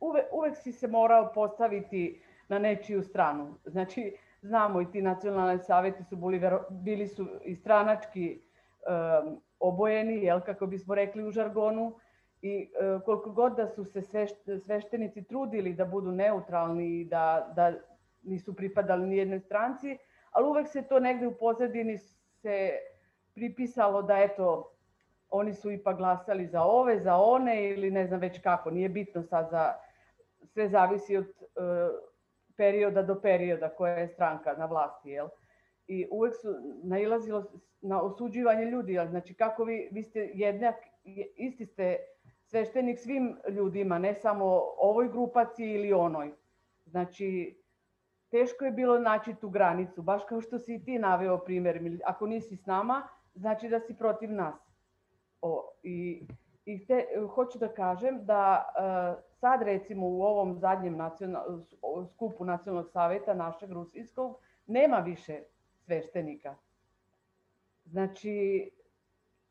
G: Uvek, uvek si se morao postaviti na nečiju stranu. Znači, znamo i ti nacionalni savjeti su bili, bili su i stranački um, obojeni, jel, kako bismo rekli u žargonu, i uh, koliko god da su se sveštenici trudili da budu neutralni i da, da nisu pripadali ni jednoj stranci, ali uvek se to negde u pozadini se pripisalo da eto, oni su ipak glasali za ove, za one ili ne znam već kako. Nije bitno sad za, sve zavisi od e, perioda do perioda koja je stranka na vlasti, jel? I uvek su nailazilo na osuđivanje ljudi, znači kako vi, vi ste jednak, isti ste sveštenik svim ljudima, ne samo ovoj grupaciji ili onoj. Znači, teško je bilo naći tu granicu, baš kao što si i ti naveo primjer. Ako nisi s nama, znači da si protiv nas. O, I, i te, hoću da kažem da sad recimo u ovom zadnjem nacional, skupu nacionalnog saveta našeg rusijskog nema više sveštenika. Znači,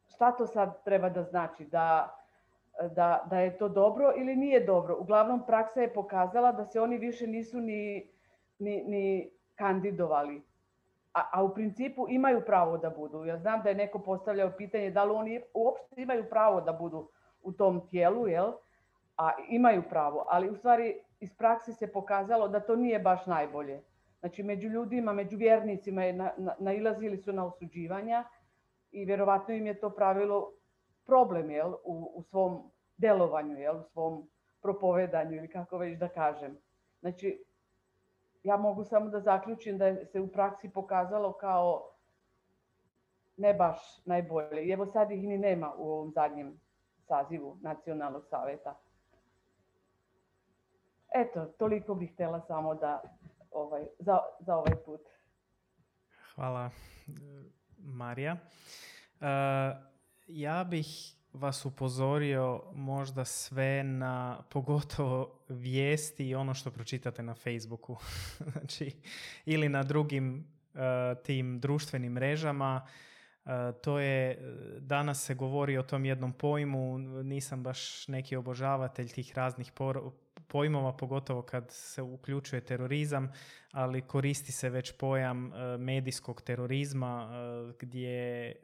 G: šta to sad treba da znači? Da, da, da je to dobro ili nije dobro? Uglavnom, praksa je pokazala da se oni više nisu ni, ni, ni kandidovali a, a u principu imaju pravo da budu. Ja znam da je neko postavljao pitanje da li oni uopšte imaju pravo da budu u tom tijelu, jel? A imaju pravo, ali u stvari iz praksi se pokazalo da to nije baš najbolje. Znači među ljudima, među vjernicima je na, na, nailazili su na osuđivanja i vjerovatno im je to pravilo problem jel, u, u svom delovanju, jel, u svom propovedanju ili kako već da kažem. Znači, ja mogu samo da zaključim da se u praksi pokazalo kao ne baš najbolje. Evo sad ih ni nema u ovom zadnjem sazivu Nacionalnog saveta. Eto, toliko bih htjela samo da ovaj, za, za ovaj put.
A: Hvala, Marija. Uh, ja bih vas upozorio možda sve na pogotovo vijesti i ono što pročitate na Facebooku. *laughs* znači, ili na drugim uh, tim društvenim mrežama. Uh, to je, danas se govori o tom jednom pojmu, nisam baš neki obožavatelj tih raznih pojmova, pogotovo kad se uključuje terorizam, ali koristi se već pojam e, medijskog terorizma e, gdje e,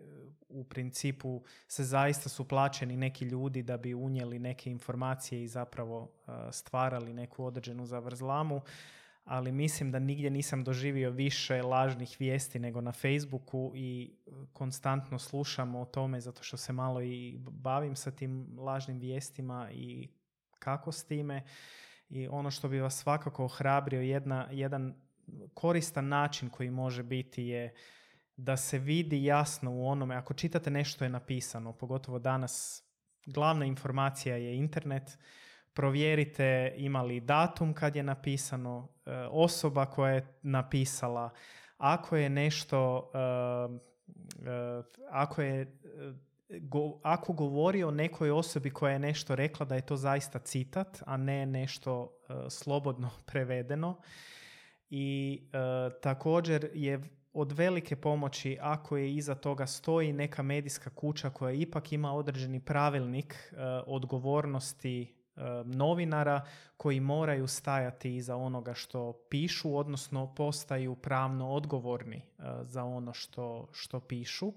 A: u principu se zaista su plaćeni neki ljudi da bi unijeli neke informacije i zapravo stvarali neku određenu zavrzlamu. ali mislim da nigdje nisam doživio više lažnih vijesti nego na Facebooku i konstantno slušam o tome zato što se malo i bavim sa tim lažnim vijestima i kako s time. I ono što bi vas svakako ohrabrio, jedna, jedan koristan način koji može biti je da se vidi jasno u onome, ako čitate nešto je napisano, pogotovo danas, glavna informacija je internet, provjerite ima li datum kad je napisano, e, osoba koja je napisala, ako je nešto, e, e, ako je ako govori o nekoj osobi koja je nešto rekla da je to zaista citat, a ne nešto slobodno *laughs* prevedeno. I također je od velike pomoći ako je iza toga stoji neka medijska kuća koja ipak ima određeni pravilnik odgovornosti novinara koji moraju stajati iza onoga što pišu, odnosno postaju pravno odgovorni za ono što, što pišu.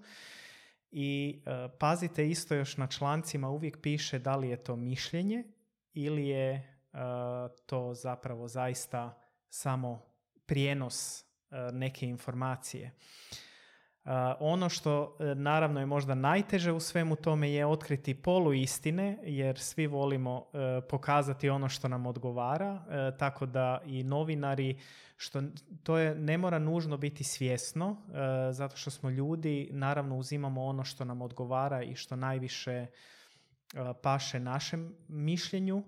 A: I pazite isto još na člancima uvijek piše da li je to mišljenje ili je to zapravo zaista samo prijenos neke informacije. Ono što e, naravno je možda najteže u svemu tome je otkriti poluistine jer svi volimo e, pokazati ono što nam odgovara, e, tako da i novinari, što to je, ne mora nužno biti svjesno, zato što smo ljudi, naravno uzimamo ono što nam odgovara i što najviše paše našem mišljenju,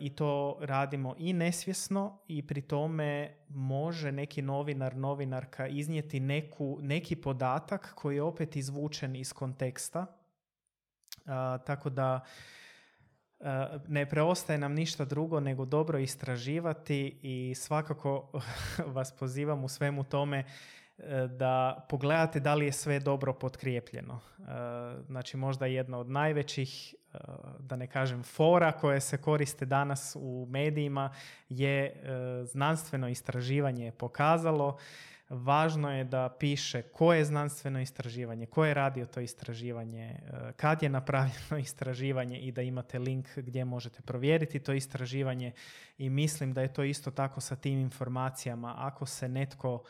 A: i to radimo i nesvjesno i pri tome može neki novinar, novinarka iznijeti neku, neki podatak koji je opet izvučen iz konteksta. tako da ne preostaje nam ništa drugo nego dobro istraživati i svakako *laughs* vas pozivam u svemu tome da pogledate da li je sve dobro potkrijepljeno. Znači možda jedna od najvećih, da ne kažem fora koje se koriste danas u medijima je znanstveno istraživanje pokazalo. Važno je da piše koje je znanstveno istraživanje, ko je radio to istraživanje, kad je napravljeno *laughs* istraživanje i da imate link gdje možete provjeriti to istraživanje i mislim da je to isto tako sa tim informacijama. Ako se netko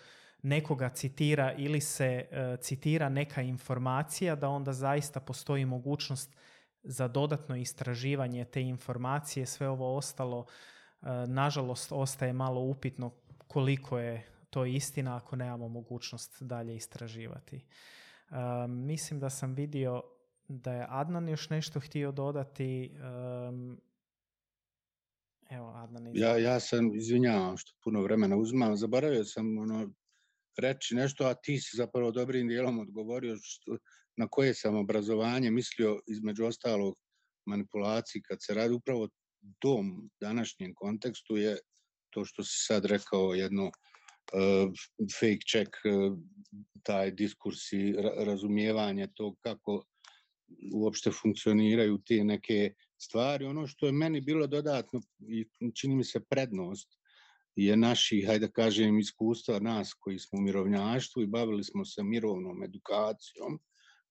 A: nekoga citira ili se citira neka informacija da onda zaista postoji mogućnost za dodatno istraživanje te informacije, sve ovo ostalo e, nažalost ostaje malo upitno koliko je to istina ako nemamo mogućnost dalje istraživati. E, mislim da sam vidio da je Adnan još nešto htio dodati. Evo, Adnan.
D: Ja, ja sam, izvinjavam što puno vremena uzmam, zaboravio sam ono, reći nešto, a ti si zapravo dobrim dijelom odgovorio što, na koje sam obrazovanje mislio između ostalog manipulaciji kad se radi upravo tom današnjem kontekstu je to što si sad rekao jedno uh, fake check, uh, taj diskurs i razumijevanje to kako uopšte funkcioniraju te neke stvari. Ono što je meni bilo dodatno i čini mi se prednost je naši, hajde kažem, iskustva nas koji smo u mirovnjaštvu i bavili smo se mirovnom edukacijom,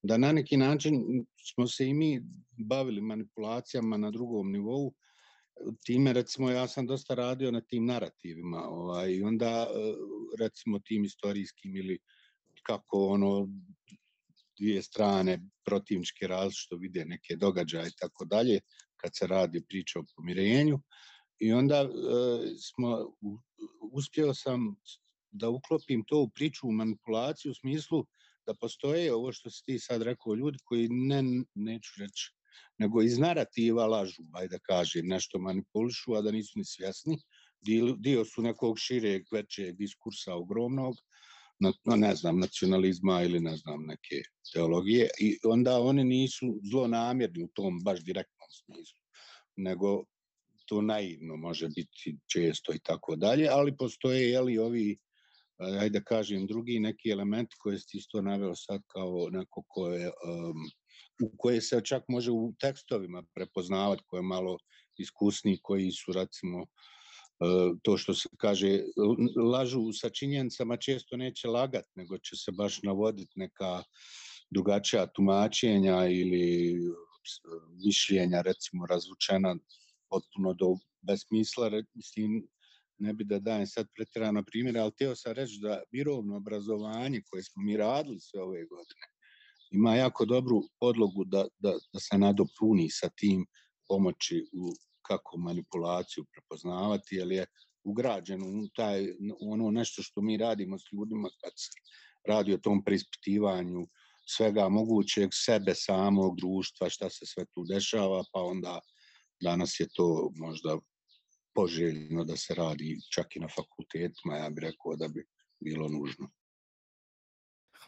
D: da na neki način smo se i mi bavili manipulacijama na drugom nivou, time recimo ja sam dosta radio na tim narativima ovaj, i onda recimo tim istorijskim ili kako ono dvije strane protivničke različito vide neke događaje i tako dalje kad se radi priča o pomirenju. I onda e, smo, uspio sam da uklopim to u priču, u manipulaciju u smislu da postoje ovo što si ti sad rekao, ljudi koji ne, neću reći, nego iz narativa lažu, aj da kažem, nešto manipulišu, a da nisu ni svjesni. Dio, su nekog šireg, većeg diskursa ogromnog, na, ne znam, nacionalizma ili ne znam, neke teologije i onda oni nisu zlonamjerni u tom baš direktnom smislu, nego to naivno može biti često i tako dalje, ali postoje jeli ovi ajde da kažem drugi neki elementi koje ste isto naveo sad kao neko koje um, u koje se čak može u tekstovima prepoznavati koje malo iskusni koji su recimo uh, to što se kaže lažu sa činjenicama često neće lagat nego će se baš navoditi neka drugačija tumačenja ili mišljenja recimo razvučena potpuno do besmisla, mislim,
F: ne bi da dajem sad pretjerano primjere, ali htio sam reći da mirovno obrazovanje koje smo mi radili sve ove godine ima jako dobru podlogu da, da, da se nadopuni sa tim pomoći u kako manipulaciju prepoznavati, jer je ugrađeno u, taj, ono nešto što mi radimo s ljudima kad se radi o tom preispitivanju svega mogućeg sebe samog društva, šta se sve tu dešava, pa onda danas je to možda poželjno da se radi čak i na fakultetima, ja bih rekao da bi bilo nužno.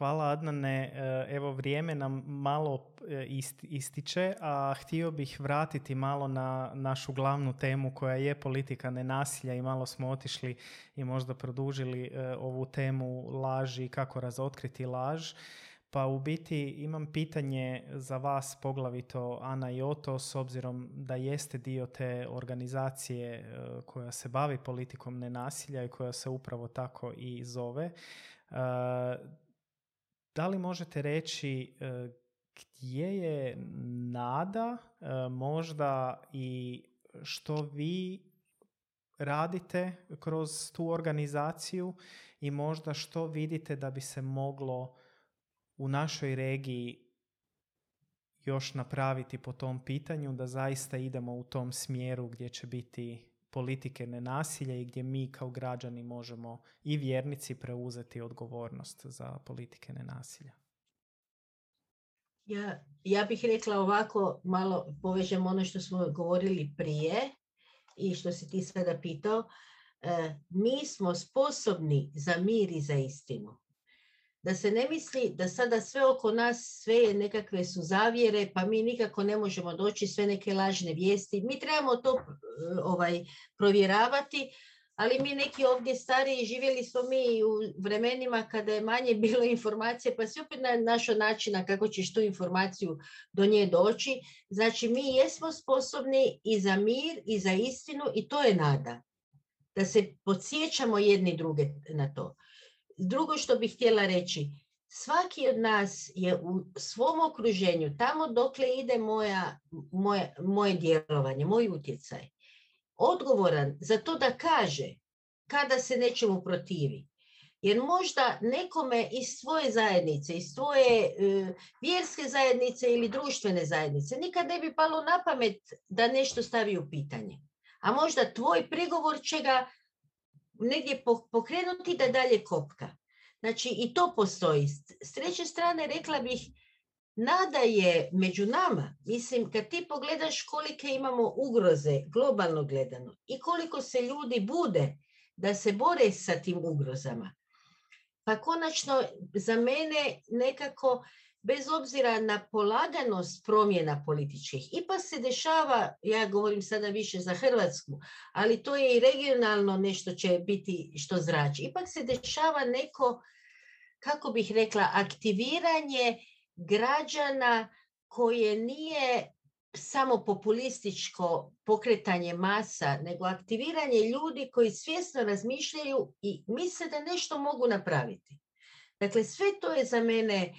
A: Hvala Adnane. E, evo vrijeme nam malo e, ističe, a htio bih vratiti malo na našu glavnu temu koja je politika nenasilja i malo smo otišli i možda produžili e, ovu temu laži i kako razotkriti laž. Pa u biti imam pitanje za vas, poglavito Ana i Oto, s obzirom da jeste dio te organizacije koja se bavi politikom nenasilja i koja se upravo tako i zove. Da li možete reći e, gdje je nada e, možda i što vi radite kroz tu organizaciju i možda što vidite da bi se moglo u našoj regiji još napraviti po tom pitanju da zaista idemo u tom smjeru gdje će biti politike nenasilja i gdje mi kao građani možemo i vjernici preuzeti odgovornost za politike nenasilja?
B: Ja, ja bih rekla ovako, malo povežem ono što smo govorili prije i što si ti sada pitao. E, mi smo sposobni za mir i za istinu da se ne misli da sada sve oko nas sve je nekakve su zavjere, pa mi nikako ne možemo doći sve neke lažne vijesti. Mi trebamo to e, ovaj, provjeravati, ali mi neki ovdje stariji živjeli smo mi u vremenima kada je manje *laughs* bilo informacije, pa se opet na našo načina kako ćeš tu informaciju do nje doći. Znači mi jesmo sposobni i za mir i za istinu i to je nada. Da se podsjećamo jedni druge na to. Drugo što bih htjela reći, svaki od nas je u svom okruženju, tamo dokle ide moja, moje, moje djelovanje, moj utjecaj, odgovoran za to da kaže kada se nečemu protivi. Jer možda nekome iz svoje zajednice, iz svoje e, vjerske zajednice ili društvene zajednice nikad ne bi palo na pamet da nešto stavi u pitanje. A možda tvoj prigovor će ga negdje pokrenuti da dalje kopka. Znači i to postoji. S treće strane rekla bih, nada je među nama. Mislim, kad ti pogledaš kolike imamo ugroze, globalno gledano, i koliko se ljudi bude da se bore sa tim ugrozama. Pa konačno, za mene nekako bez obzira na polaganost promjena političkih. Ipak se dešava, ja govorim sada više za Hrvatsku, ali to je i regionalno nešto će biti što zrači. Ipak se dešava neko, kako bih rekla, aktiviranje građana koje nije samo populističko pokretanje masa, nego aktiviranje ljudi koji svjesno razmišljaju i misle da nešto mogu napraviti. Dakle, sve to je za mene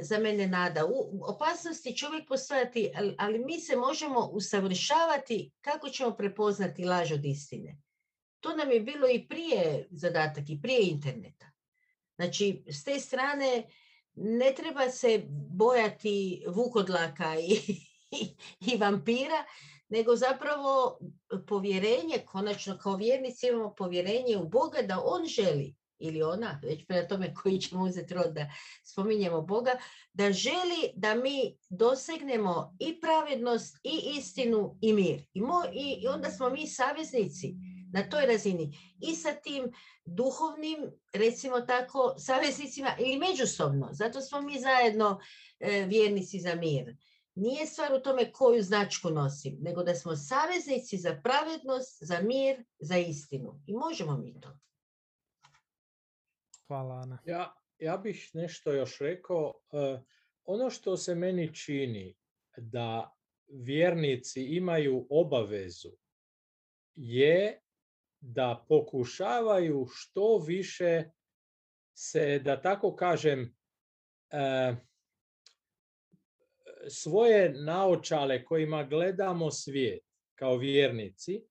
B: za mene nada. U opasnosti će uvijek postojati, ali mi se možemo usavršavati kako ćemo prepoznati laž od istine. To nam je bilo i prije zadatak, i prije interneta. Znači, s te strane ne treba se bojati vukodlaka i, i, i vampira, nego zapravo povjerenje, konačno kao vjernici imamo povjerenje u Boga da On želi ili ona, već prema tome *laughs* koji ćemo uzeti rod da spominjemo Boga, da želi da mi dosegnemo i pravednost i istinu i mir. I, i onda smo mi saveznici na toj razini i sa tim duhovnim, recimo tako, saveznicima ili međusobno. Zato smo mi zajedno e, vjernici za mir. Nije stvar u tome koju značku nosim, nego da smo saveznici za pravednost, za mir, za istinu. I možemo mi to.
A: Hvala, Ana.
C: Ja, ja bih nešto još rekao. E, ono što se meni čini da vjernici imaju obavezu je da pokušavaju što više se, da tako kažem, e, svoje naočale kojima gledamo svijet kao vjernici,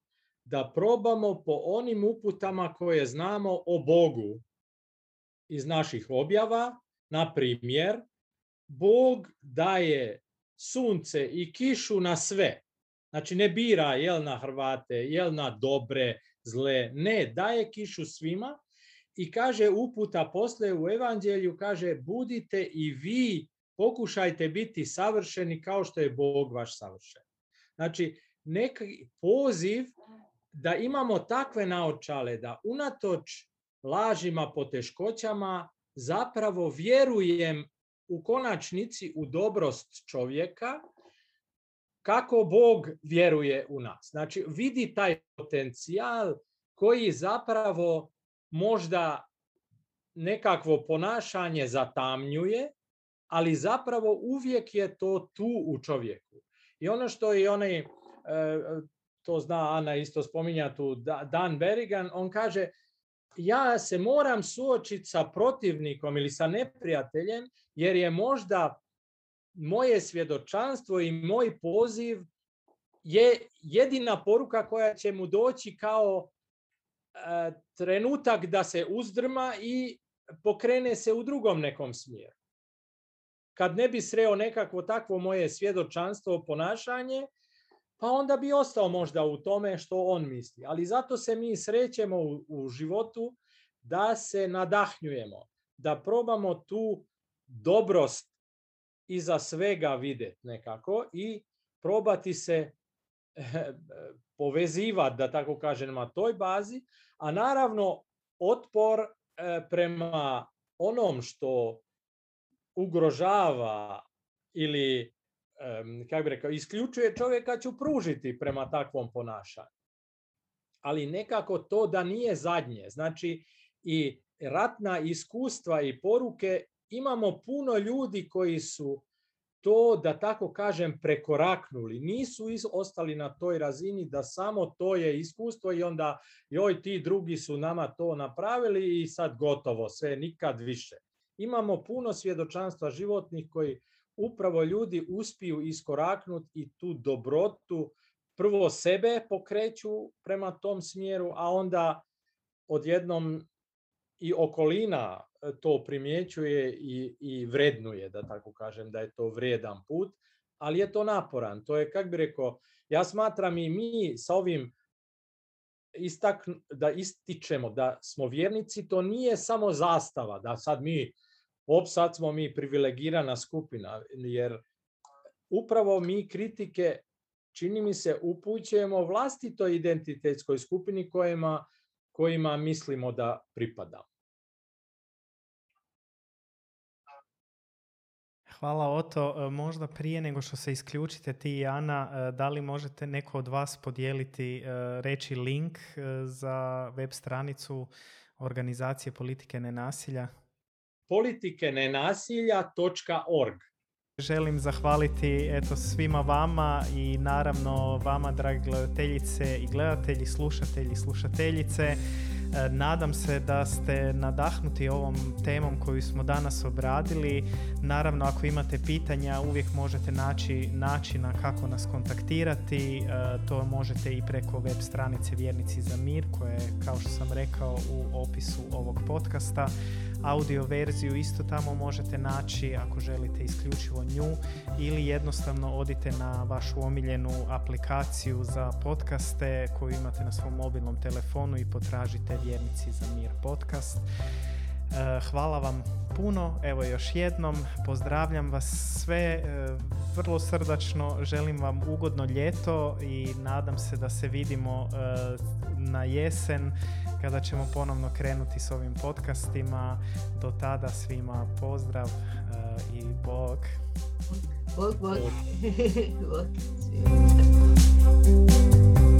C: da probamo po onim uputama koje znamo o Bogu iz naših objava, na primjer, Bog daje sunce i kišu na sve. Znači ne bira jel na Hrvate, jel na dobre, zle. Ne, daje kišu svima i kaže uputa posle u evanđelju, kaže budite i vi, pokušajte biti savršeni kao što je Bog vaš savršen. Znači, neki poziv da imamo takve naočale, da unatoč lažima, poteškoćama, zapravo vjerujem u konačnici u dobrost čovjeka, kako Bog vjeruje u nas. Znači, vidi taj potencijal koji zapravo možda nekakvo ponašanje zatamnjuje, ali zapravo uvijek je to tu u čovjeku. I ono što je onaj, e, to zna Ana isto spominja tu, Dan Berigan, on kaže, ja se moram suočiti sa protivnikom ili sa neprijateljem, jer je možda moje svjedočanstvo i moj poziv je jedina poruka koja će mu doći kao e, trenutak da se uzdrma i pokrene se u drugom nekom smjeru. Kad ne bi sreo nekakvo takvo moje svjedočanstvo, ponašanje, pa onda bi ostao možda u tome što on misli. Ali zato se mi srećemo u, u životu da se nadahnjujemo, da probamo tu dobrost iza svega vidjeti nekako i probati se *laughs* povezivati, da tako kažem, na toj bazi, a naravno otpor e, prema onom što ugrožava ili kako bi rekao, isključuje čovjeka ću pružiti prema takvom ponašanju. Ali nekako to da nije zadnje. Znači i ratna iskustva i poruke imamo puno ljudi koji su to, da tako kažem, prekoraknuli. Nisu ostali na toj razini da samo to je iskustvo i onda joj ti drugi su nama to napravili i sad gotovo, sve nikad više. Imamo puno svjedočanstva životnih koji upravo ljudi uspiju iskoraknuti i tu dobrotu prvo sebe pokreću prema tom smjeru, a onda odjednom i okolina e, to primjećuje i, i vrednuje, da tako kažem, da je to vredan put, ali je to naporan. To je, kak bi rekao, ja smatram i mi sa ovim istak, da ističemo da smo vjernici, to nije samo zastava, da sad mi op, sad smo mi privilegirana skupina, jer upravo mi kritike, čini mi se, upućujemo vlastitoj identitetskoj skupini kojima, kojima mislimo da pripadamo.
A: Hvala Oto. E, možda prije nego što se isključite ti i Ana, e, da li možete neko od vas podijeliti, e, reći link za web stranicu organizacije politike nenasilja?
C: Politike nenasilja.org.
A: Želim zahvaliti eto svima vama i naravno vama dragi gledateljice i gledatelji, slušatelji, slušateljice. E, nadam se da ste nadahnuti ovom temom koju smo danas obradili. Naravno, ako imate pitanja, uvijek možete naći načina kako nas kontaktirati. E, to možete i preko web stranice Vjernici za mir, koja je, kao što sam rekao, u opisu ovog podcasta. Audio verziju isto tamo možete naći ako želite isključivo nju ili jednostavno odite na vašu omiljenu aplikaciju za podcaste koju imate na svom mobilnom telefonu i potražite Vjernici za mir podcast. E, hvala vam puno, evo još jednom, pozdravljam vas sve e, vrlo srdačno, želim vam ugodno ljeto i nadam se da se vidimo e, na jesen kada ćemo ponovno krenuti s ovim podcastima. Do tada svima pozdrav i bog.
B: Bog, bog. bog. *laughs*